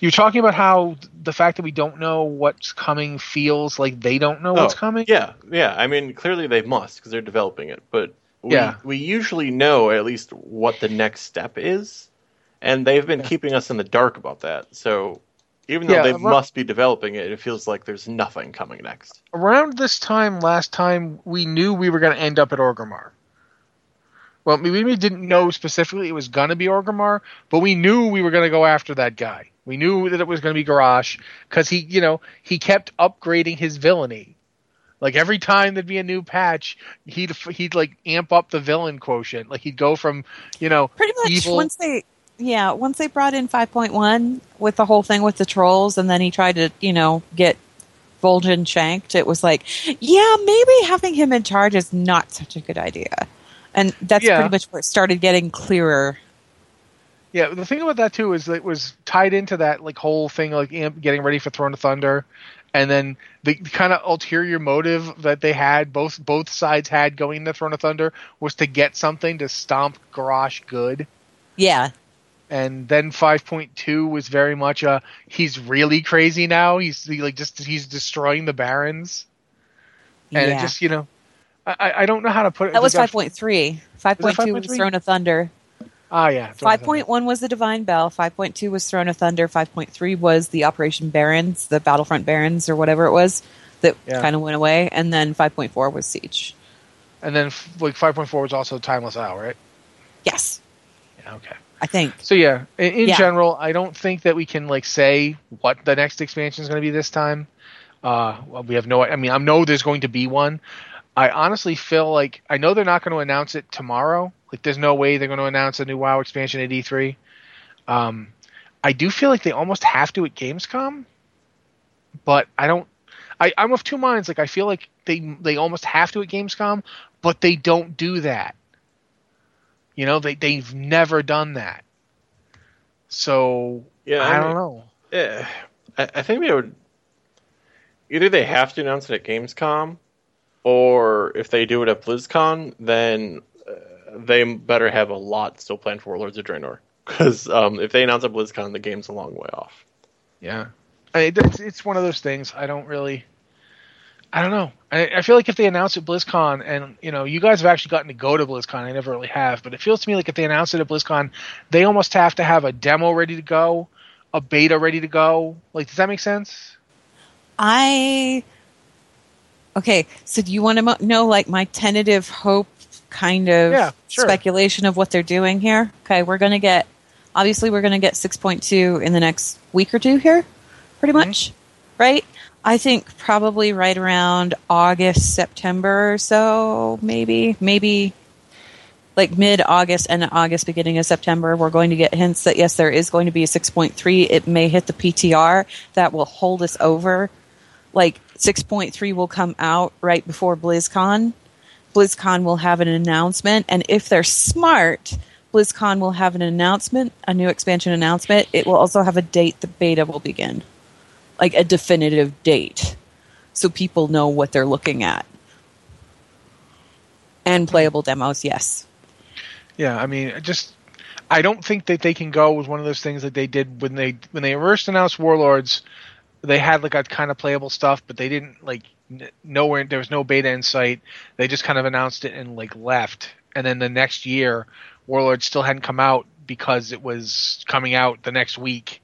You're talking about how the fact that we don't know what's coming feels like they don't know what's Oh, coming. Yeah, yeah. I mean, clearly they must because they're developing it. But we, Yeah. we usually know at least what the next step is, and they've been Yeah. keeping us in the dark about that. So even though Yeah, they right. must be developing it, it feels like there's nothing coming next. Around this time last time, we knew we were going to end up at Orgrimmar. Well, we we didn't know specifically it was going to be Orgrimmar, but we knew we were going to go after that guy. We knew that it was going to be Garrosh because he, you know, he kept upgrading his villainy. Like every time there'd be a new patch, he'd he'd like amp up the villain quotient. Like he'd go from, you know, Pretty much evil. once they yeah, once they brought in 5.1 with the whole thing with the trolls and then he tried to, you know, get Vol'jin shanked, it was like, yeah, maybe having him in charge is not such a good idea. And that's Yeah. pretty much where it started getting clearer. Yeah, the thing about that too is that it was tied into that like whole thing like getting ready for Throne of Thunder, and then the kind of ulterior motive that they had both both sides had going into Throne of Thunder was to get something to stomp Garrosh good, Yeah. And then 5.2 was very much a he's really crazy now. He's he, like just he's destroying the Barrens, and yeah. it just you know, I I- don't know how to put it. that was Like, 5.3. 5.2 was 5.3? Throne of Thunder. Ah, yeah. Throne of Thunder. 5.1 was the Divine Bell. 5.2 was Throne of Thunder. 5.3 was the Operation Barrens, the Battlefront Barrens, or whatever it was that Yeah. kind of went away. And then 5.4 was Siege. and then like 5.4 was also Timeless Isle, right? Yes, Yeah, okay. I think. So yeah, in, in Yeah. general, I don't think that we can like say what the next expansion is going to be this time. Uh, well, we have no. I mean, I know there's going to be one. I honestly feel like I know they're not going to announce it tomorrow. Like, there's no way they're going to announce a new WoW expansion at E3. Um, I do feel like they almost have to at Gamescom, but I don't. I, I'm of two minds. Like, I feel like they they almost have to at Gamescom, but they don't do that. You know, they they've never done that. So Yeah, I I don't mean- know. Yeah, I, I think they would. Either they have to announce it at Gamescom, or if they do it at BlizzCon, then uh, they better have a lot still planned for Lords of Draenor. Because um, if they announce at BlizzCon, the game's a long way off. Yeah, I, it's it's one of those things. I don't really. I don't know. I, I feel like if they announce it at BlizzCon, and you know, you guys have actually gotten to go to BlizzCon. I never really have, but it feels to me like if they announce it at BlizzCon, they almost have to have a demo ready to go, a beta ready to go. Like, does that make sense? I. Okay, so do you want to mo- know like my tentative hope kind of Yeah, sure. speculation of what they're doing here? Okay, we're going to get. Obviously, we're going to get 6.2 in the next week or two here, pretty Mm-hmm. much, right? I think probably right around August, September or so, maybe, maybe like mid August and August, beginning of September, we're going to get hints that yes, there is going to be a 6.3. It may hit the PTR that will hold us over. Like 6.3 will come out right before BlizzCon. BlizzCon will have an announcement, and if they're smart, BlizzCon will have an announcement, a new expansion announcement. It will also have a date the beta will begin, like a definitive date, so people know what they're looking at. And playable demos, yes. Yeah, I mean, just I don't think that they can go with one of those things that they did when they when they first announced Warlords. They had like a kind of playable stuff, but they didn't like nowhere. There was no beta in sight. They just kind of announced it and like left. And then the next year, Warlords still hadn't come out because it was coming out the next week.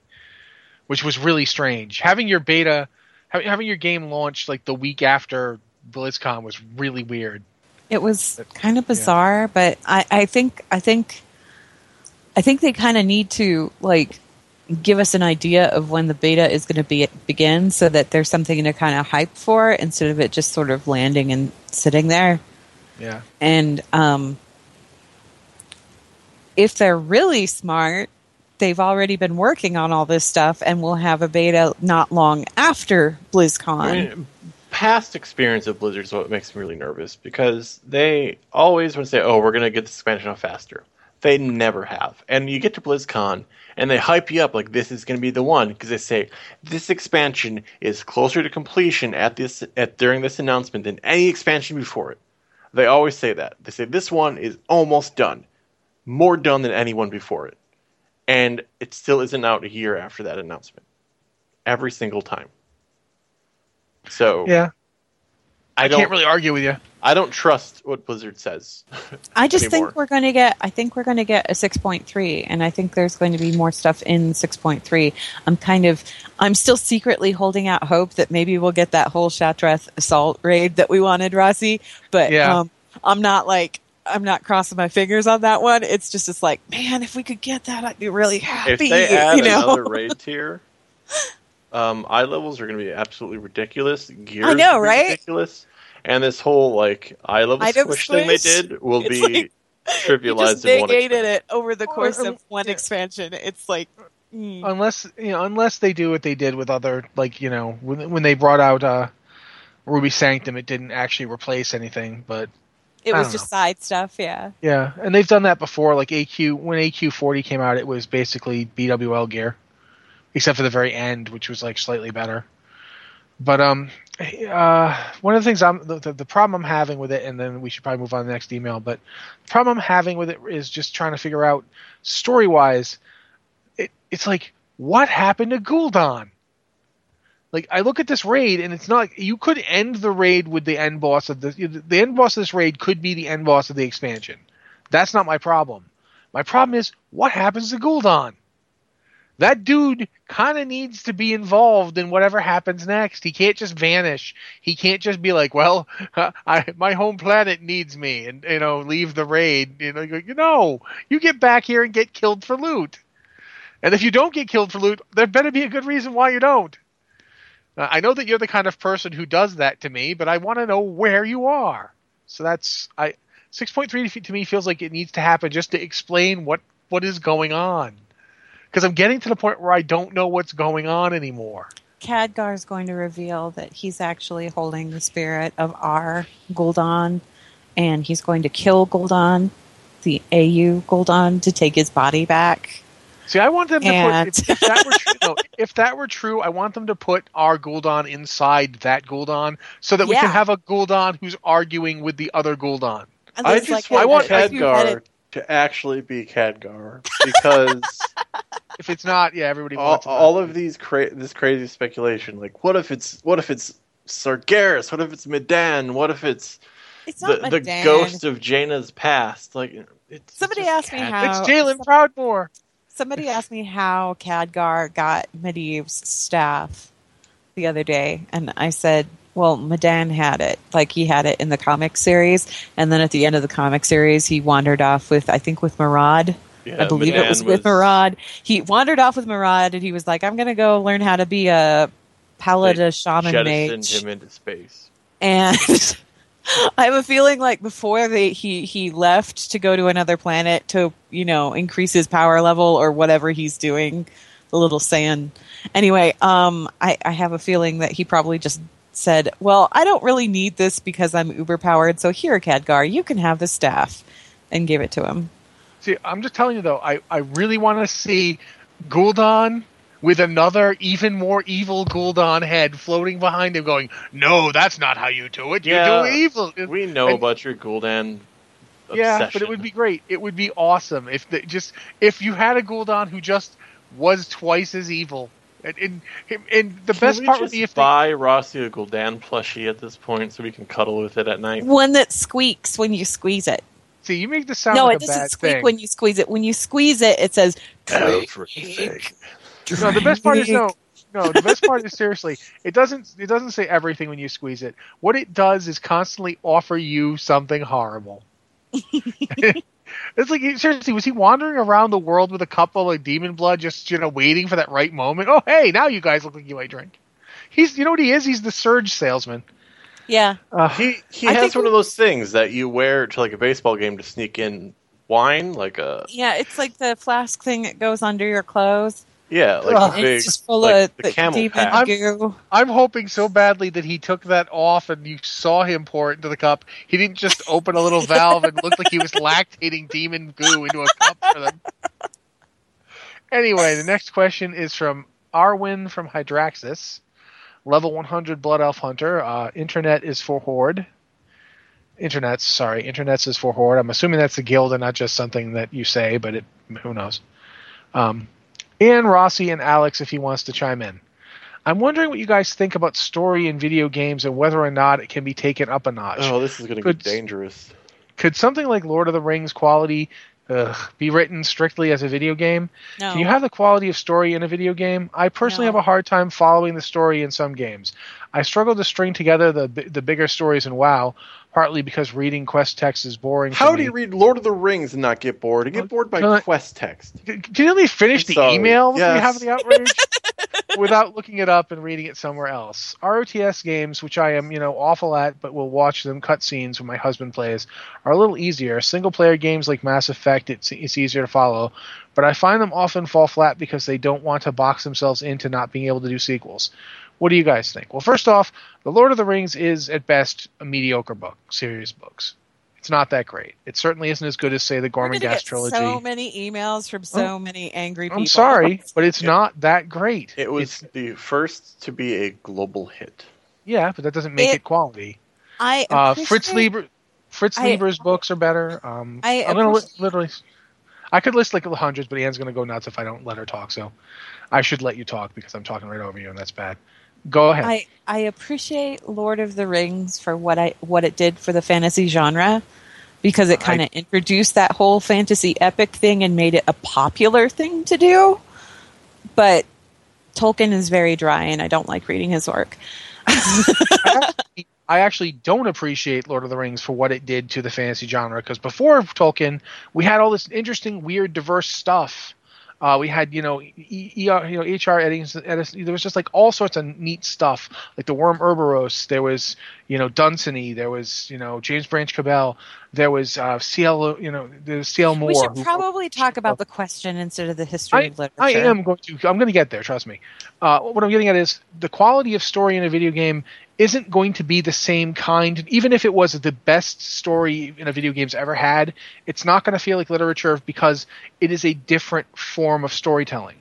Which was really strange. Having your beta, ha- having your game launched like the week after BlizzCon was really weird. It was kind of bizarre, but I, I think I think I think they kind of need to like give us an idea of when the beta is going to be begin, so that there's something to kind of hype for instead of it just sort of landing and sitting there. Yeah. And um, if they're really smart, they've already been working on all this stuff, and we'll have a beta not long after BlizzCon. I mean, past experience of Blizzard is what makes me really nervous because they always want to say, "Oh, we're going to get this expansion out faster." They never have, and you get to BlizzCon and they hype you up like this is going to be the one because they say this expansion is closer to completion at this at during this announcement than any expansion before it. They always say that. They say this one is almost done, more done than anyone before it, and it still isn't out a year after that announcement. Every single time. So Yeah. I, I, don't can't really argue with you. I don't trust what Blizzard says. I just anymore. think we're going to get. I think we're going to get a 6.3, and I think there's going to be more stuff in 6.3. I'm kind of. I'm still secretly holding out hope that maybe we'll get that whole Shattrath assault raid that we wanted, Rossi. But Yeah. um, I'm not like. I'm not crossing my fingers on that one. It's just, it's like, man, if we could get that, I'd be really happy. if they add you know? another raid tier, um, eye levels are going to be absolutely ridiculous. Gear, I know, right? Ridiculous, and this whole like eye level Item squish thing they did will It's be like- You trivialized just in one. negated it over the course Or- of one yeah. expansion. It's like, mm. unless you know, unless they do what they did with other, like you know, when when they brought out uh, Ruby Sanctum, it didn't actually replace anything, but it was just know. side stuff. Yeah. yeah, and they've done that before. Like AQ, when AQ forty came out, it was basically BWL gear, except for the very end, which was like slightly better. But um, uh, one of the things I'm the, the, the problem I'm having with it, and then we should probably move on to the next email. But the problem I'm having with it is just trying to figure out story wise. It, it's like what happened to Gul'dan? Like I look at this raid, and it's not you could end the raid with the end boss of the the end boss of this raid could be the end boss of the expansion. That's not my problem. My problem is what happens to Gul'dan. That dude kind of needs to be involved in whatever happens next. He can't just vanish. He can't just be like, "Well, I, my home planet needs me," and you know, leave the raid. You know, you know, you get back here and get killed for loot. And if you don't get killed for loot, there better be a good reason why you don't. Uh, I know that you're the kind of person who does that to me, but I want to know where you are. So that's I 6.3 to me feels like it needs to happen just to explain what what is going on. Because I'm getting to the point where I don't know what's going on anymore. Khadgar is going to reveal that he's actually holding the spirit of our Gul'dan, and he's going to kill Gul'dan, the AU Gul'dan, to take his body back. See, I want them to And- put if, if that were true, no, if that were true, I want them to put our Gul'dan inside that Gul'dan so that we Yeah. can have a Gul'dan who's arguing with the other Gul'dan. I just like a- want a two-headed- Khadgar to actually be Khadgar because If it's not, yeah, everybody all, wants all of these cra- this crazy speculation, like what if it's what if it's Sargeras? What if it's Medan? What if it's It's the, not the ghost of Jaina's past? Like it's Somebody just asked me how- It's Daelin Proudmoore. Somebody asked me how Khadgar got Medivh's staff the other day, and I said, well, Medan had it. Like, he had it in the comic series, and then at the end of the comic series, he wandered off with, I think, with Marad. Yeah, I believe it Medan was with Marad. He wandered off with Marad, and he was like, I'm going to go learn how to be a paladin shaman mage. him into space. and I have a feeling like before they he he left to go to another planet to you know increase his power level or whatever he's doing, the little sand. Anyway, um, I, I have a feeling that he probably just said, "Well, I don't really need this because I'm uber powered. So here, Khadgar, you can have the staff," and gave it to him. See, I'm just telling you though, I, I really want to see Gul'dan with another even more evil Gul'dan head floating behind him going, No, that's not how you do it. You do evil. We know And- about your Gul'dan obsession. Yeah, but it would be great. It would be awesome if the, just if you had a Gul'dan who just was twice as evil. And and, and the Can best we part would just be if they, buy Rossi a Gul'dan plushie at this point so we can cuddle with it at night. One that squeaks when you squeeze it. see you make the sound no, like it a doesn't bad squeak thing. when you squeeze it. When you squeeze it, it says Everything. No, the best part is no. No, the best part is seriously, it doesn't it doesn't say everything when you squeeze it. What it does is constantly offer you something horrible. it's like seriously, was he wandering around the world with a cup of like demon blood, just you know, waiting for that right moment? Oh, hey, now you guys look like you might drink. He's, you know what he is? He's the surge salesman. Yeah. Uh, He he I has one we- of those things that you wear to like a baseball game to sneak in wine, like a Yeah, it's like the flask thing that goes under your clothes. Yeah, like Ugh. a big it's just full like of the the camel demon pack. goo. I'm hoping so badly that he took that off and you saw him pour it into the cup. He didn't just open a little valve and look like he was lactating demon goo into a cup for them. Anyway, the next question is from Arwin from Hydraxis. Level 100 Blood Elf Hunter. Uh, internet is for Horde. Internet's, sorry, internet's is for Horde. I'm assuming that's a guild and not just something that you say, but it, who knows. Um, Ian, Rossi, and Alex, if he wants to chime in. I'm wondering what you guys think about story in video games and whether or not it can be taken up a notch. Oh, this is going to Could- get dangerous. Could something like Lord of the Rings quality ugh, be written strictly as a video game? No. Can you have the quality of story in a video game? I personally No. have a hard time following the story in some games. I struggle to string together the the bigger stories in WoW, partly because reading quest text is boring. How do you read Lord of the Rings and not get bored? You get bored by I- quest text. Can you let me finish I'm the sorry. email Yes. have the outrage? Without looking it up and reading it somewhere else. RTS games, which I am, you know, awful at, but will watch them cutscenes when my husband plays, are a little easier. Single player games like Mass Effect, it's, it's easier to follow, but I find them often fall flat because they don't want to box themselves into not being able to do sequels. What do you guys think? Well, first off, The Lord of the Rings is at best a mediocre book, series books. It's not that great. It certainly isn't as good as, say, the We're gonna Gormenghast trilogy. so many emails from so many angry people. I'm sorry, but it's not that great. It was It's- the first to be a global hit. yeah, but that doesn't make it, It- quality. I Uh, Fritz Leiber, Fritz I- Leiber's books are better. Um, I I'm gonna li- literally. I could list like hundreds, but Anne's gonna go nuts if I don't let her talk. So, I should let you talk because I'm talking right over you, and that's bad. Go ahead. I, I appreciate Lord of the Rings for what I what it did for the fantasy genre because it kind of introduced that whole fantasy epic thing and made it a popular thing to do. But Tolkien is very dry and I don't like reading his work. I actually don't appreciate Lord of the Rings for what it did to the fantasy genre because before Tolkien, we had all this interesting, weird, diverse stuff. Uh, we had, you know, you know, E.R. Eddison, Eddison. There was just like all sorts of neat stuff, like the Worm Ouroboros. There was, you know, Dunsany. There was, you know, James Branch Cabell. There was uh, C.L. You know, there's C.L. Moore. we should who- probably talk about the question instead of the history I, of literature. I am going to. I'm going to get there. Trust me. Uh, what I'm getting at is the quality of story in a video game isn't going to be the same kind. Even if it was the best story in a video game's ever had, it's not going to feel like literature because it is a different form of storytelling.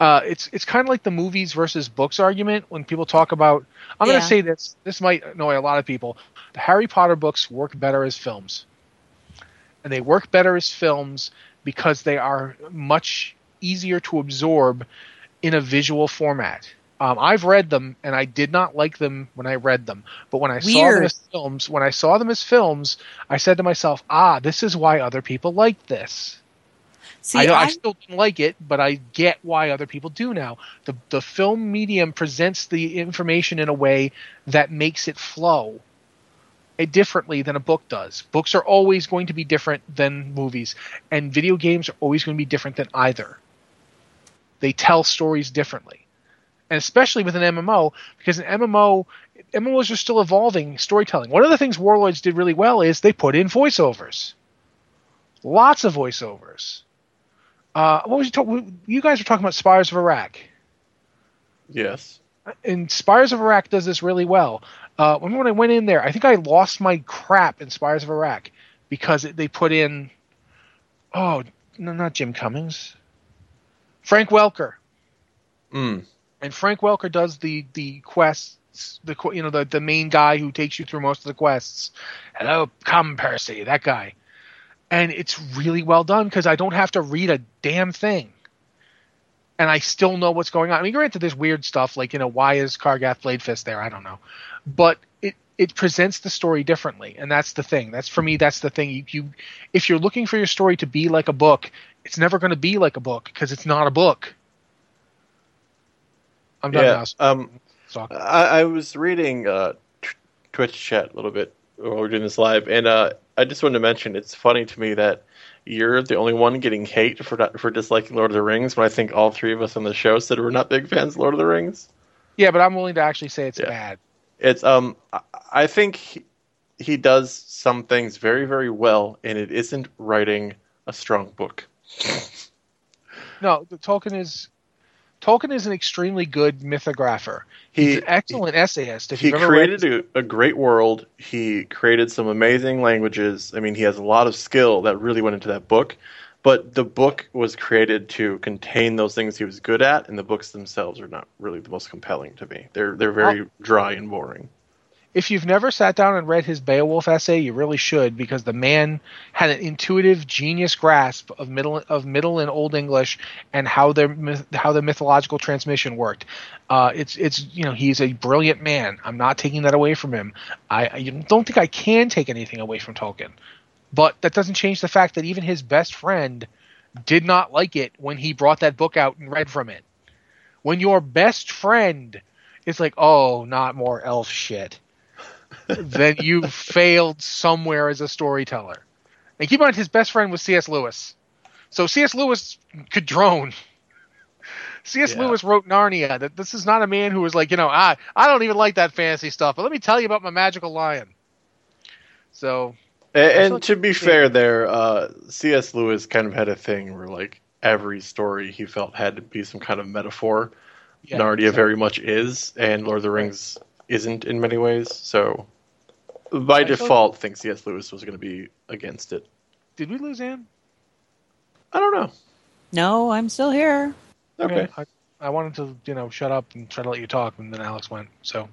Uh, it's it's kind of like the movies versus books argument when people talk about. I'm going to say this. This might annoy a lot of people. The Harry Potter books work better as films, and they work better as films because they are much easier to absorb in a visual format. Um, I've read them and I did not like them when I read them, but when I saw them as films, when I saw them as films, I said to myself, "Ah, this is why other people like this." See, I, I I'm- still don't like it, but I get why other people do now. The the film medium presents the information in a way that makes it flow differently than a book does. Books are always going to be different than movies, and video games are always going to be different than either. They tell stories differently, and especially with an MMO, because an MMO MMOs are still evolving storytelling. One of the things Warlords did really well is they put in voiceovers, lots of voiceovers. Uh, what was you talking? You guys were talking about Spires of Arak, Yes. and Spires of Arak does this really well. Uh, when when I went in there, I think I lost my crap in Spires of Arak because it, they put in, oh no, not Jim Cummings, Frank Welker, Mm. and Frank Welker does the the quests, the you know the the main guy who takes you through most of the quests. Hello, come Percy, that guy, and it's really well done because I don't have to read a damn thing, and I still know what's going on. I mean, granted, there's weird stuff like you know why is Kargath Bladefist there? I don't know, but it it presents the story differently, and that's the thing. That's for me. That's the thing. You, you if you're looking for your story to be like a book, it's never going to be like a book because it's not a book. I'm done yeah. now. Um, I, I was reading uh, Twitch chat a little bit while we are doing this live, and uh, I just wanted to mention it's funny to me that you're the only one getting hate for not, for disliking Lord of the Rings, when I think all three of us on the show said we're not big fans of Lord of the Rings. yeah, but I'm willing to actually say it's Yeah. bad. It's um, I- think he, he does some things very very well, and it isn't writing a strong book. No, the Tolkien is Tolkien is an extremely good mythographer. He He's an excellent essayist. If he you've ever read created a, a great world. He created some amazing languages. I mean, he has a lot of skill that really went into that book. But the book was created to contain those things he was good at, and the books themselves are not really the most compelling to me. They're they're very dry and boring. If you've never sat down and read his Beowulf essay, you really should because the man had an intuitive, genius grasp of middle of Middle and Old English and how their how the mythological transmission worked. Uh, it's it's you know he's a brilliant man. I'm not taking that away from him. I, I don't think I can take anything away from Tolkien, but that doesn't change the fact that even his best friend did not like it when he brought that book out and read from it. When your best friend is like, "Oh, not more elf shit." Then you failed somewhere as a storyteller. And keep in mind, his best friend was C.S. Lewis. So C.S. Lewis could drone. C.S. Yeah. Lewis wrote Narnia. That this is not a man who was like, you know, I I don't even like that fantasy stuff, but let me tell you about my magical lion. So And, and to be fair, there, uh, C.S. Lewis kind of had a thing where like every story he felt had to be some kind of metaphor. yeah, Narnia so- very much is, and Lord of the Rings isn't in many ways. So, by I feel- default, think C.S. Lewis was going to be against it. Did we lose Anne? I don't know. No, I'm still here. Okay. I, I wanted to, you know, shut up and try to let you talk, and then Alex went. So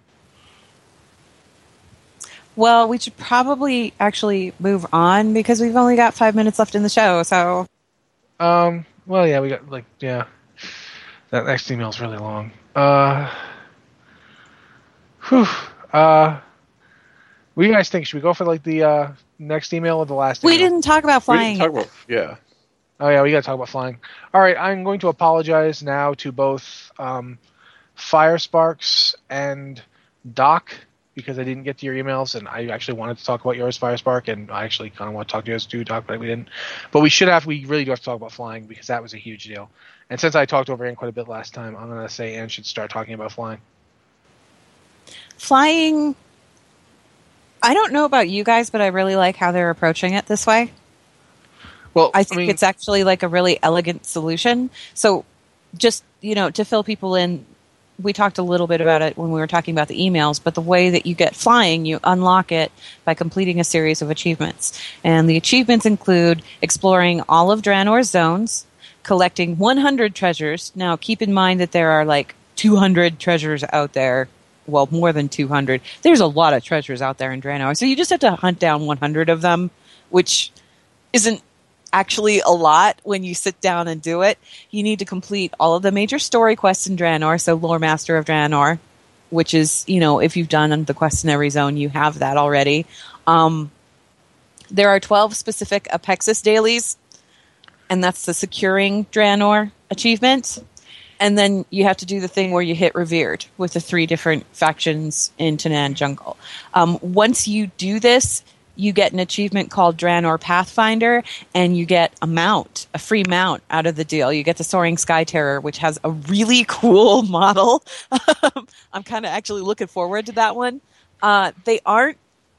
Well, we should probably actually move on because we've only got five minutes left in the show. So, Um. Well, yeah, we got like yeah. That next email's really long. Uh. Whew. Uh. What do you guys think? Should we go for like the uh, next email or the last? we email? didn't talk about We flying. didn't talk about yeah. Oh yeah, we got to talk about flying. All right, I'm going to apologize now to both um, Firesparks and Doc because I didn't get to your emails, and I actually wanted to talk about yours, Firespark, and I actually kind of want to talk to yours too, Doc, but we didn't. But we should have. We really do have to talk about flying because that was a huge deal. And since I talked over Anne quite a bit last time, I'm going to say Anne should start talking about flying. flying. I don't know about you guys, but I really like how they're approaching it this way. Well, I think mean, it's actually like a really elegant solution. So, just you know, to fill people in, we talked a little bit about it when we were talking about the emails. But the way that you get flying, you unlock it by completing a series of achievements, and the achievements include exploring all of Draenor's zones, collecting 100 treasures. Now, keep in mind that there are like 200 treasures out there. Well, more than 200. There's a lot of treasures out there in Draenor. So you just have to hunt down 100 of them, which isn't actually a lot when you sit down and do it. You need to complete all of the major story quests in Draenor, so Lore Master of Draenor, which is, you know, if you've done the quest in every zone, you have that already. Um, there are 12 specific Apexis dailies, and that's the securing Draenor achievement. And then you have to do the thing where you hit revered with the three different factions in Tanaan Jungle. Um, once you do this, you get an achievement called Draenor Pathfinder, and you get a mount, a free mount out of the deal. You get the Soaring Sky Terror, which has a really cool model. I'm kind of actually looking forward to that one. Uh, they aren't,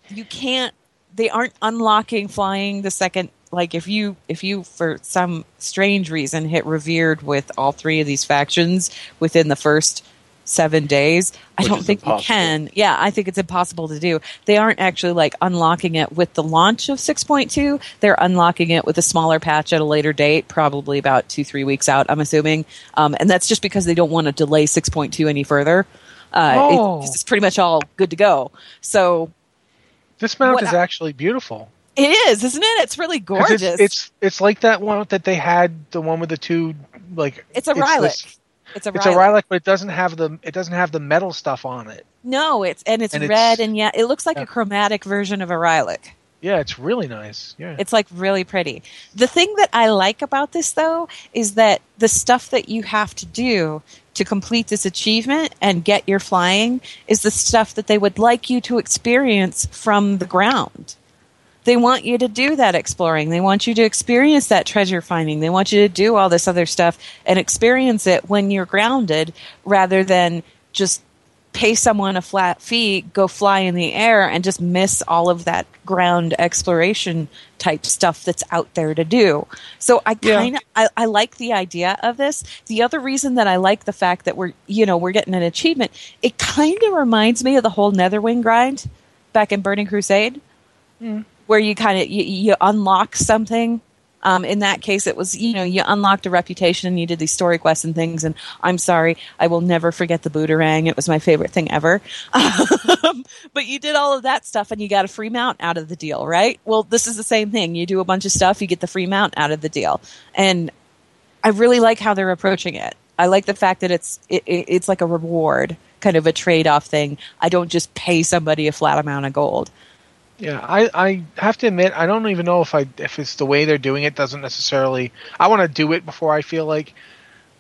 you can't, they aren't unlocking flying the second. Like if you if you for some strange reason hit revered with all three of these factions within the first seven days, I don't think impossible. you can. Yeah, I think it's impossible to do. They aren't actually like unlocking it with the launch of 6.2. They're unlocking it with a smaller patch at a later date, probably about two, three weeks out, I'm assuming. Um, and that's just because they don't want to delay 6.2 any further. Uh, it- Oh. 'cause it's pretty much all good to go. So this mount is I- actually beautiful. It is, isn't it? It's really gorgeous. It's, it's it's like that one that they had, the one with the two like. It's a this- Rylak. It's a It's a Rylak. Rylak, but it doesn't have the it doesn't have the metal stuff on it. No, it's and it's And it's- red and yeah, it looks like Yeah. a chromatic version of a Rylak. Yeah, it's really nice. Yeah. It's like really pretty. The thing that I like about this though is that the stuff that you have to do to complete this achievement and get your flying is the stuff that they would like you to experience from the ground. They want you to do that exploring. They want you to experience that treasure finding. They want you to do all this other stuff and experience it when you're grounded rather than just pay someone a flat fee, go fly in the air, and just miss all of that ground exploration type stuff that's out there to do. So I kind of I, I like the idea of this. The other reason that I like the fact that we're you know we're getting an achievement, it kind of reminds me of the whole Netherwing grind back in Burning Crusade, mm. Where you kind of you, you unlock something um, in that case, it was you know you unlocked a reputation and you did these story quests and things. And I'm sorry, I will never forget the Booterang. It was my favorite thing ever. Um, but you did all of that stuff and you got a free mount out of the deal, right? Well, this is the same thing. You do a bunch of stuff, you get the free mount out of the deal, and I really like how they're approaching it. I like the fact that it's it, it, it's like a reward, kind of a trade off thing. I don't just pay somebody a flat amount of gold. Yeah, I, I have to admit I don't even know if I if it's the way they're doing it doesn't necessarily I want to do it before I feel like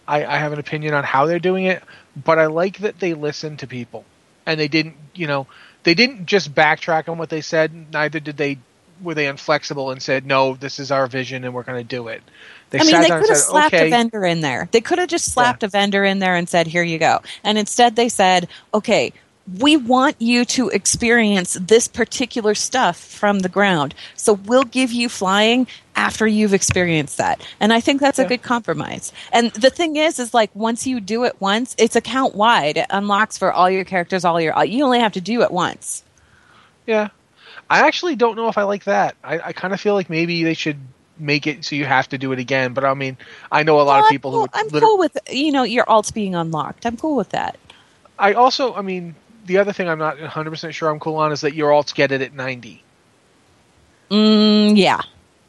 I, I have an opinion on how they're doing it, but I like that they listen to people and they didn't you know they didn't just backtrack on what they said. Neither did they were they inflexible and said no this is our vision and we're going to do it. They I mean, they could have said, slapped okay, a vendor in there. They could have just slapped a vendor in there and said, "Here you go." And instead, they said, "Okay, we want you to experience this particular stuff from the ground. So we'll give you flying after you've experienced that." And I think that's a good compromise. And the thing is, is like once you do it once, it's account wide. It unlocks for all your characters. All your you only have to do it once. Yeah. I actually don't know if I like that. I, I kind of feel like maybe they should make it so you have to do it again. But I mean, I know a lot Well, of I'm people cool, who. I'm liter- cool with you know your alts being unlocked. I'm cool with that. I also, I mean, the other thing I'm not 100 percent sure I'm cool on is that your alts get it at 90. Mm, yeah.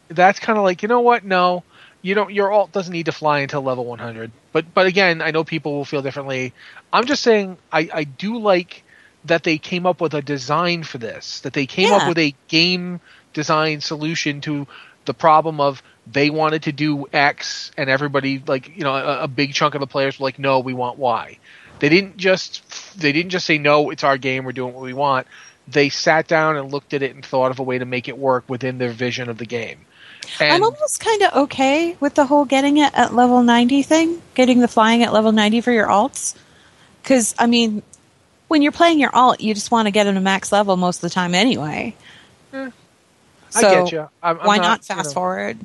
That's kind of like you know what? No, you don't. Your alt doesn't need to fly until level 100. But but again, I know people will feel differently. I'm just saying I I do like that they came up with a design for this. That they came Yeah. up with a game design solution to the problem of they wanted to do X and everybody like you know a, a big chunk of the players were like no we want Y. They didn't just they didn't just say no it's our game we're doing what we want. They sat down and looked at it and thought of a way to make it work within their vision of the game. And I'm almost kind of okay with the whole getting it at level 90 thing, getting the flying at level 90 for your alts. Because, I mean, when you're playing your alt, you just want to get them to max level most of the time anyway. Hmm. I So, get you. I'm, I'm Why not, you fast know, forward?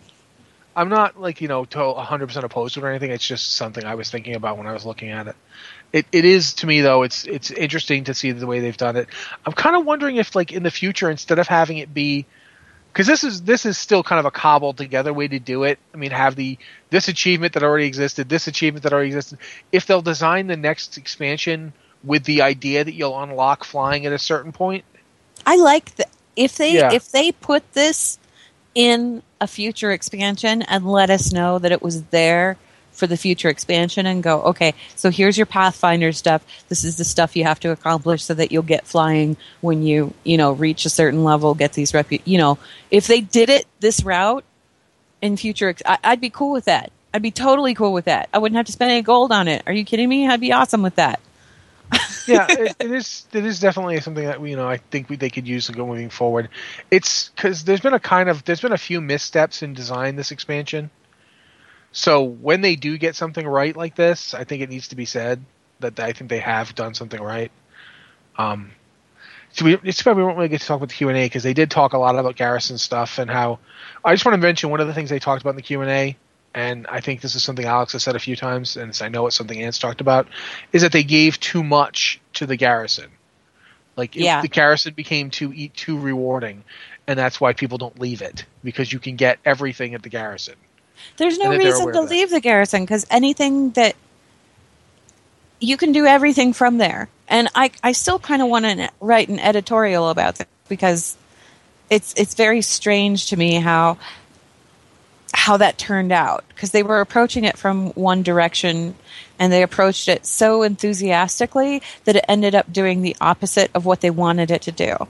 I'm not like you know to 100 percent opposed to it or anything. It's just something I was thinking about when I was looking at it. It it is to me though. It's it's interesting to see the way they've done it. I'm kind of wondering if like in the future instead of having it be because this is this is still kind of a cobbled together way to do it. I mean, have the this achievement that already existed, this achievement that already existed. If they'll design the next expansion with the idea that you'll unlock flying at a certain point, I like the if they Yeah. if they put this in a future expansion and let us know that it was there for the future expansion and go, okay, so here's your Pathfinder stuff. This is the stuff you have to accomplish so that you'll get flying when you, you know, reach a certain level, get these repu- you know, if they did it this route in future, ex- I- I'd be cool with that. I'd be totally cool with that. I wouldn't have to spend any gold on it. Are you kidding me? I'd be awesome with that. yeah, it, it is. It is definitely something that you know I think we, they could use to go moving forward. It's because there's been a kind of there's been a few missteps in design this expansion. So when they do get something right like this, I think it needs to be said that I think they have done something right. Um, so we, it's probably we won't really get to talk about the Q and A because they did talk a lot about Garrison stuff and how. I just want to mention one of the things they talked about in the Q and A, and I think this is something Alex has said a few times, and I know it's something Ant's talked about, is that they gave too much to the Garrison. Like Yeah. the Garrison became too too rewarding, and that's why people don't leave it because you can get everything at the Garrison. There's no that reason to leave the garrison because anything that you can do everything from there. And I, I still kind of want to write an editorial about this because it's it's very strange to me how how that turned out because they were approaching it from one direction and they approached it so enthusiastically that it ended up doing the opposite of what they wanted it to do.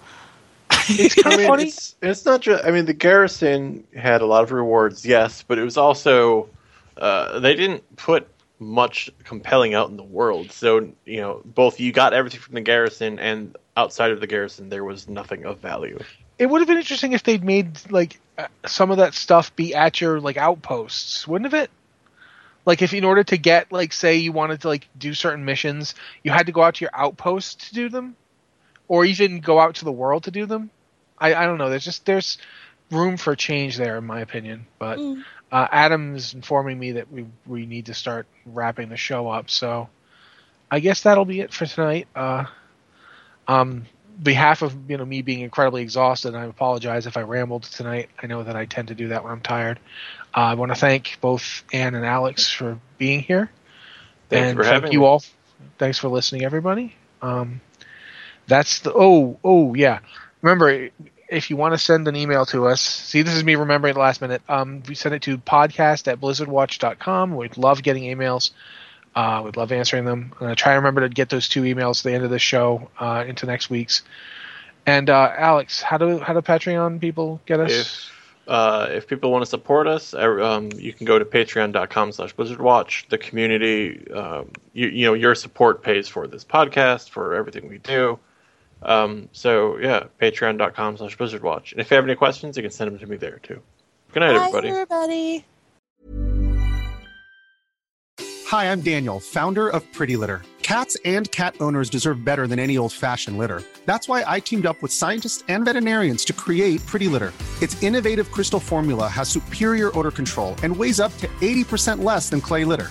It's kind of funny. it's, it's not just. I mean, the garrison had a lot of rewards, yes, but it was also uh, they didn't put much compelling out in the world. So you know, both you got everything from the garrison, and outside of the garrison, there was nothing of value. It would have been interesting if they'd made like uh, some of that stuff be at your like outposts, wouldn't have it? Like if in order to get like say you wanted to like do certain missions, you had to go out to your outpost to do them, or even go out to the world to do them. I, I don't know. There's just there's room for change there, in my opinion. But uh, Adam is informing me that we we need to start wrapping the show up. So I guess that'll be it for tonight. Uh, um, behalf of you know me being incredibly exhausted, I apologize if I rambled tonight. I know that I tend to do that when I'm tired. Uh, I want to thank both Anne and Alex for being here, Thanks and for thank having you me. all. Thanks for listening, everybody. Um, that's the oh oh yeah. Remember, if you want to send an email to us, see this is me remembering the last minute. Um, we send it to podcast at blizzardwatch.com. We'd love getting emails. Uh, we'd love answering them. I'm gonna try to remember to get those two emails at the end of the show uh, into next week's. And uh, Alex, how do how do Patreon people get us? If uh, if people want to support us, uh, um, you can go to patreon.com slash blizzardwatch. The community, um, you, you know, your support pays for this podcast, for everything we do. Um, so, yeah, patreon.com slash blizzardwatch. And if you have any questions, you can send them to me there, too. Good night, everybody. everybody. Hi, I'm Daniel, founder of Pretty Litter. Cats and cat owners deserve better than any old fashioned litter. That's why I teamed up with scientists and veterinarians to create Pretty Litter. Its innovative crystal formula has superior odor control and weighs up to 80% less than clay litter.